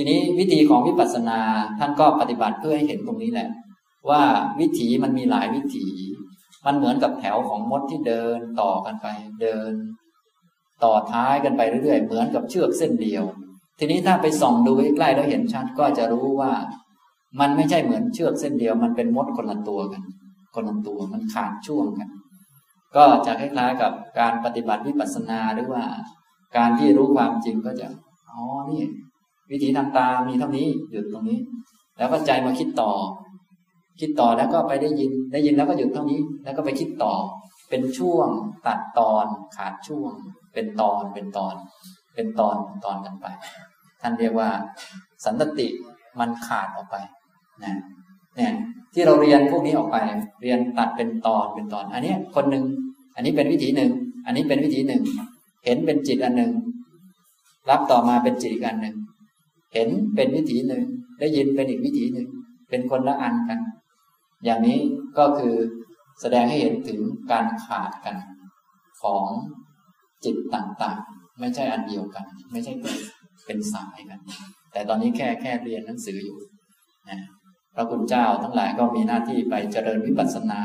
ทีนี้วิธีของวิปัสสนาท่านก็ปฏิบัติเพื่อให้เห็นตรงนี้แหละ ว่าวิถีมันมีหลายวิถี มันเหมือนกับแถวของมดที่เดินต่อกันไปเดิน ต่อท้ายกันไปเรื่อยๆเหมือนกับเชือกเส้นเดียว ทีนี้ถ้าไปส่องดูใกล้ๆแล้วเห็นชัดก็จะรู้ว่า มันไม่ใช่เหมือนเชือกเส้นเดียว มันเป็นมดคนละตัวกัน คนละตัวมันขาดช่วงกัน ก็จะคล้ายๆกับการปฏิบัติวิปัสสนาหรือว่า การที่รู้ความจริงก็จะอ๋อนี่ วิธีทางตามีเท่านี้หยุดตรงนี้ แล้วก็ใจมาคิดต่อ คิดต่อแล้วก็ไปได้ยินได้ยินแล้วก็หยุดเท่านี้ แล้วก็ไปคิดต่อ เป็นช่วงตัดตอนขาดช่วง เป็นตอนเป็นตอน เป็นตอนตอนกันไป ท่านเรียกว่า สันตติมันขาดออกไปนะเนี่ยที่เราเรียนพวกนี้ออกไป เรียนตัดเป็นตอนเป็นตอน อันนี้คนหนึ่งอันนี้เป็นวิธีหนึ่ง อันนี้เป็นวิธีหนึ่ง เห็นเป็นจิตอันหนึ่ง รับต่อมาเป็นจิตอีกอันหนึ่ง เห็นเป็นวิถีหนึ่ง ได้ยินเป็นอีกวิถีหนึ่ง เป็นคนละอันกัน อย่างนี้ก็คือแสดงให้เห็นถึงการขาดกันของจิตต่างๆ ไม่ใช่อันเดียวกัน ไม่ใช่เป็นเป็นสายกัน แต่ตอนนี้แค่แค่เรียนหนังสืออยู่นะพระคุณเจ้าทั้งหลายก็มีหน้าที่ไปเจริญวิปัสสนา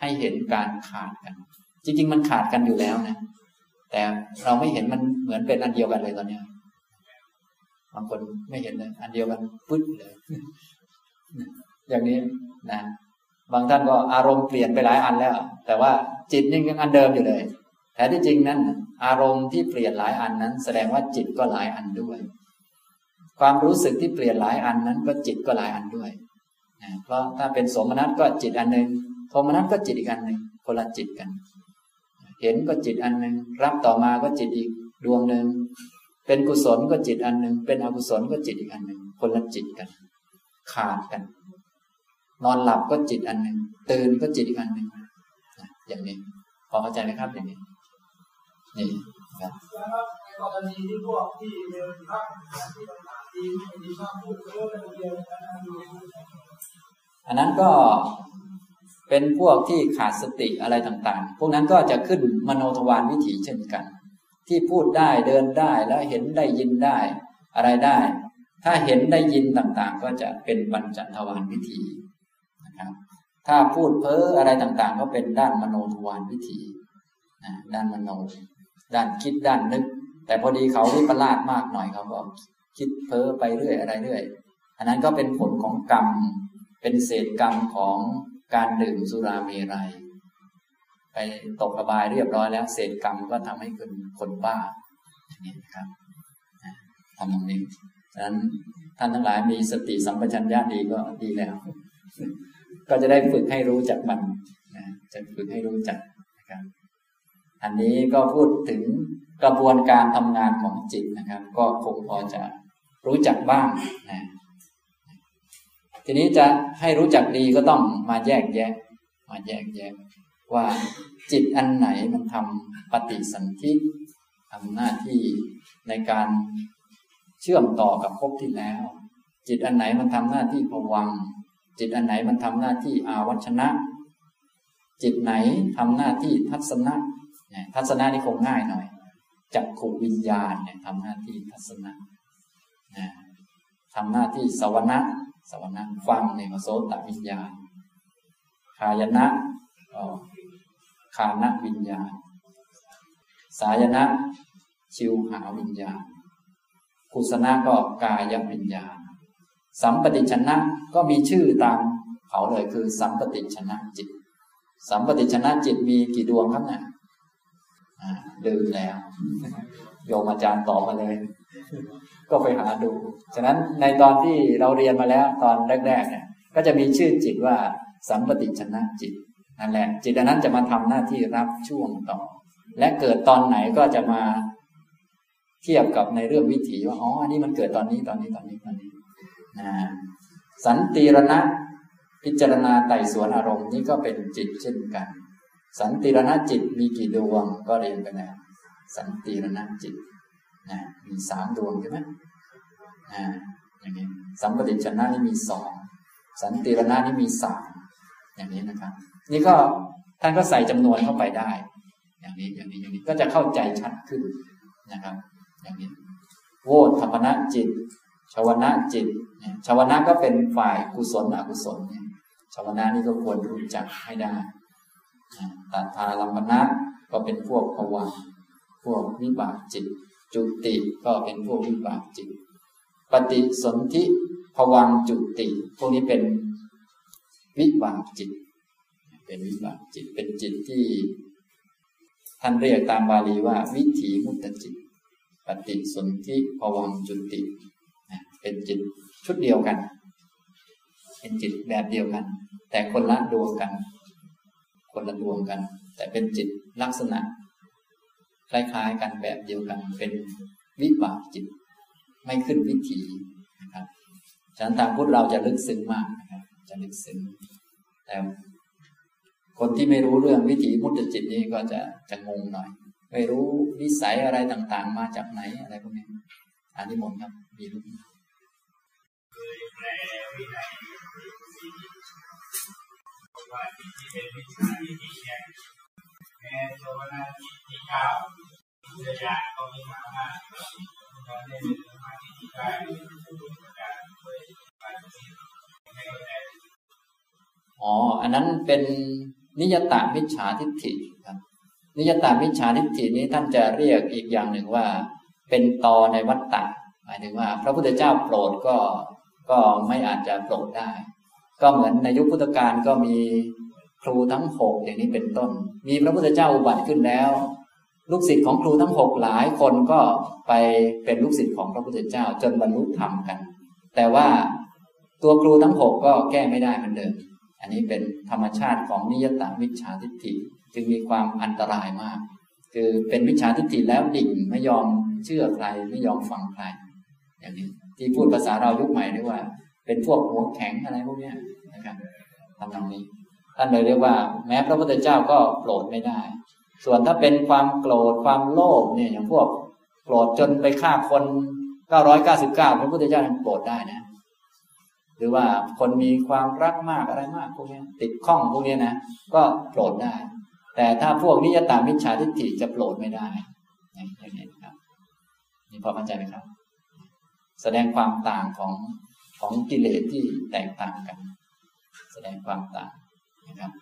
ให้เห็นการขาดกัน จริง ๆ มันขาดกันอยู่แล้วนะแต่เราไม่เห็นมันเหมือนเป็นอันเดียวกันเลยตอนนี้ บางคนไม่เห็นเลยอันเดียวกันปึ๊ดเลย อย่างนี้นะบางท่านก็อารมณ์เปลี่ยนไปหลายอันแล้ว แต่ว่าจิตยังอันเดิมอยู่เลย แต่ที่จริงนั้น อารมณ์ที่เปลี่ยนหลายอันนั้น แสดงว่าจิตก็หลายอันด้วย ความรู้สึกที่เปลี่ยนหลายอันนั้น ก็จิตก็หลายอันด้วยนะเพราะถ้าเป็นสมนัตก็จิตอันหนึ่งโทมนัตก็จิตอีกอันหนึ่งคนละจิตกัน เห็นก็จิตอันหนึ่งรับต่อมาก็จิตอีกดวงหนึ่ง เป็นกุศลก็จิตอันหนึ่งเป็นอกุศลก็จิตอีกอันหนึ่งคนละจิตกัน ขาดกัน นอนหลับก็จิตอันหนึ่งตื่นก็จิตอีกอันหนึ่งอย่างนี้ พอเข้าใจไหมครับอย่างนี้นี่ครับกรณีที่พวกที่เดินพักที่ต่างๆที่มีชอบพูดเยอะเยอะอันนั้นก็เป็นพวกที่ขาดสติอะไรต่างๆ พวกนั้นก็จะขึ้นมโนทวารวิถีเช่นกัน ที่พูดได้เดินได้แล้วเห็นได้ยินได้ อะไรได้ ถ้าเห็นได้ยินต่างๆ ก็จะเป็นปัญจทวารวิธีนะครับถ้าพูดเพ้ออะไรต่างๆ ก็เป็นด้านมโนทวารวิธีนะด้านมโน ด้านคิดด้านนึก แต่พอดีเขาวิปลาสมากหน่อยเขาก็คิดเพ้อไปเรื่อยอะไรเรื่อยอันนั้นก็เป็นผลของกรรม เป็นเศษกรรมของการดื่มสุราเมรัย ไปตกอบายเรียบร้อยแล้ว เศษกรรมก็ทำให้คนคนบ้าอย่างนี้นะครับทำตรงนี้ฉะนั้นท่านทั้งหลายมีสติสัมปชัญญะดีก็ดีแล้ว ก็จะได้ฝึกให้รู้จักมันนะจะฝึกให้รู้จักนะครับอันนี้ก็พูดถึงกระบวนการทำงานของจิตนะครับ ก็คงพอจะรู้จักบ้างนะทีนี้จะให้รู้จักดีก็ต้องมาแยกแยะ มาแยกแยะ ว่าจิตอันไหนมันทำปฏิสันธิทำหน้าที่ในการเชื่อมต่อกับภพที่แล้ว จิตอันไหนมันทำหน้าที่ผวัง จิตอันไหนมันทำหน้าที่อาวัชนะ จิตไหนทำหน้าที่ทัศนะทัศนะนี่คงง่ายหน่อยจักขุวิญญาณเนี่ยทำหน้าที่ทัศนะทำหน้าที่สวนะสวนะฟังเนี่ยโสตวิญญาณคายนะ คานวิญญาณ สายนะชิวหาวิญญาณ กุศนะก็กายวิญญาณ สัมปติชนะก็มีชื่อตามเขาเลยคือ สัมปติชนะจิต สัมปติชนะจิตมีกี่ดวงครับเนี่ยลืมแล้ว โยมอาจารย์ตอบมาเลย ก็ไปหาดู ฉะนั้นในตอนที่เราเรียนมาแล้วตอนแรกๆเนี่ย ก็จะมีชื่อจิตว่า สัมปติชนะจิต นั่นแหละจิตนั้นจะมาทำหน้าที่รับช่วงต่อ และเกิดตอนไหนก็จะมาเทียบกับในเรื่องวิถีว่าอ๋ออันนี้มันเกิดตอนนี้ตอนนี้ตอนนี้ตอนนี้นะสันติรณะพิจารณาไต่สวนอารมณ์นี่ก็เป็นจิตเช่นกัน สันติรณะจิตมีกี่ดวงก็เรียนไปแล้วสันติรณะจิตนะมีสามดวงใช่ไหมอ่าอย่างนี้สัมปติชนะนี่มีสองสันติรณะนี่มีสามอย่างนี้นะครับ นี่ก็ท่านก็ใส่จำนวนเข้าไปได้ อย่างนี้อย่างนี้อย่างนี้ก็จะเข้าใจชัดขึ้นนะครับ อย่างนี้โวธรรมณะจิตชาวนะจิตชาวนะก็เป็นฝ่ายกุศลอกุศลเนี่ยชาวนะนี่ก็ควรรู้จักให้ได้ตัทาลัมปนะก็เป็นพวกภวังพวกวิบากจิต จุติก็เป็นพวกวิบากจิต ปฏิสนธิภวังจุติ พวกนี้เป็นวิบากจิต เป็นวิบากจิต เป็นจิตที่ท่านเรียกตามบาลีว่า วิถีมุตตจิต ปฏิสนธิภวังจุติ เป็นจิตชุดเดียวกัน เป็นจิตแบบเดียวกัน แต่คนละดวงกัน คนละดวงกัน แต่เป็นจิตลักษณะ คล้ายๆกันแบบเดียวกัน เป็นวิบากจิต ไม่ขึ้นวิถีนะครับฉะนั้นทางพุทธเราจะลึกซึ้งมากนะครับจะลึกซึ้งแต่ คนที่ไม่รู้เรื่องวิถีมุตจิตนี้ก็จะจะงงหน่อย ไม่รู้นิสัยอะไรต่างๆ มาจากไหนอะไรพวกนี้อันนี้หมดครับมีรูปว่าที่เป็นวิชาที่ดีเนี่ยแม้โชวนาที่ที่เก้าวิทยาก็ไม่สามารถการได้เป็นสมาธิที่ได้การด้วยการสิ่งให้เราได้อ๋อ อันนั้นเป็น นิยตามิจฉาทิฏฐิครับ นิยตามิจฉาทิฏฐินี้ท่านจะเรียกอีกอย่างหนึ่งว่า เป็นตอในวัฏฏะหมายถึงว่า พระพุทธเจ้าโปรดก็ก็ไม่อาจจะโปรดได้ ก็เหมือนในยุคพุทธกาลก็มีครูทั้งหกอย่างนี้เป็นต้น มีพระพุทธเจ้าอุบัติขึ้นแล้ว ลูกศิษย์ของครูทั้งหกหลายคนก็ไปเป็นลูกศิษย์ของพระพุทธเจ้าจนบรรลุธรรมกัน แต่ว่าตัวครูทั้งหกก็แก้ไม่ได้เหมือนเดิม อันนี้เป็นธรรมชาติของนิยตาวิชาทิฏฐิจึงมีความอันตรายมาก คือเป็นวิชาทิฏฐิแล้วดิ่งไม่ยอมเชื่อใครไม่ยอมฟังใคร อย่างนี้ที่พูดภาษาเรายุคใหม่เรียกว่า เป็นพวกหัวแข็งอะไรพวกนี้นะครับทำตรงนี้ท่านเลยเรียกว่า แม้พระพุทธเจ้าก็โกรธไม่ได้ ส่วนถ้าเป็นความโกรธความโลภเนี่ยอย่างพวกโกรธจนไปฆ่าคน 999 พระพุทธเจ้าโกรธได้นะ หรือว่าคนมีความรักมากอะไรมากพวกนี้ติดข้องพวกนี้นะก็โกรธได้ แต่ถ้าพวกนิยตามิจฉาทิฏฐิจะโปรดไม่ได้อย่างนี้ครับนี่พอเข้าใจไหมครับ แสดงความต่างของของกิเลสที่แตกต่างกัน แสดงความต่างนะครับ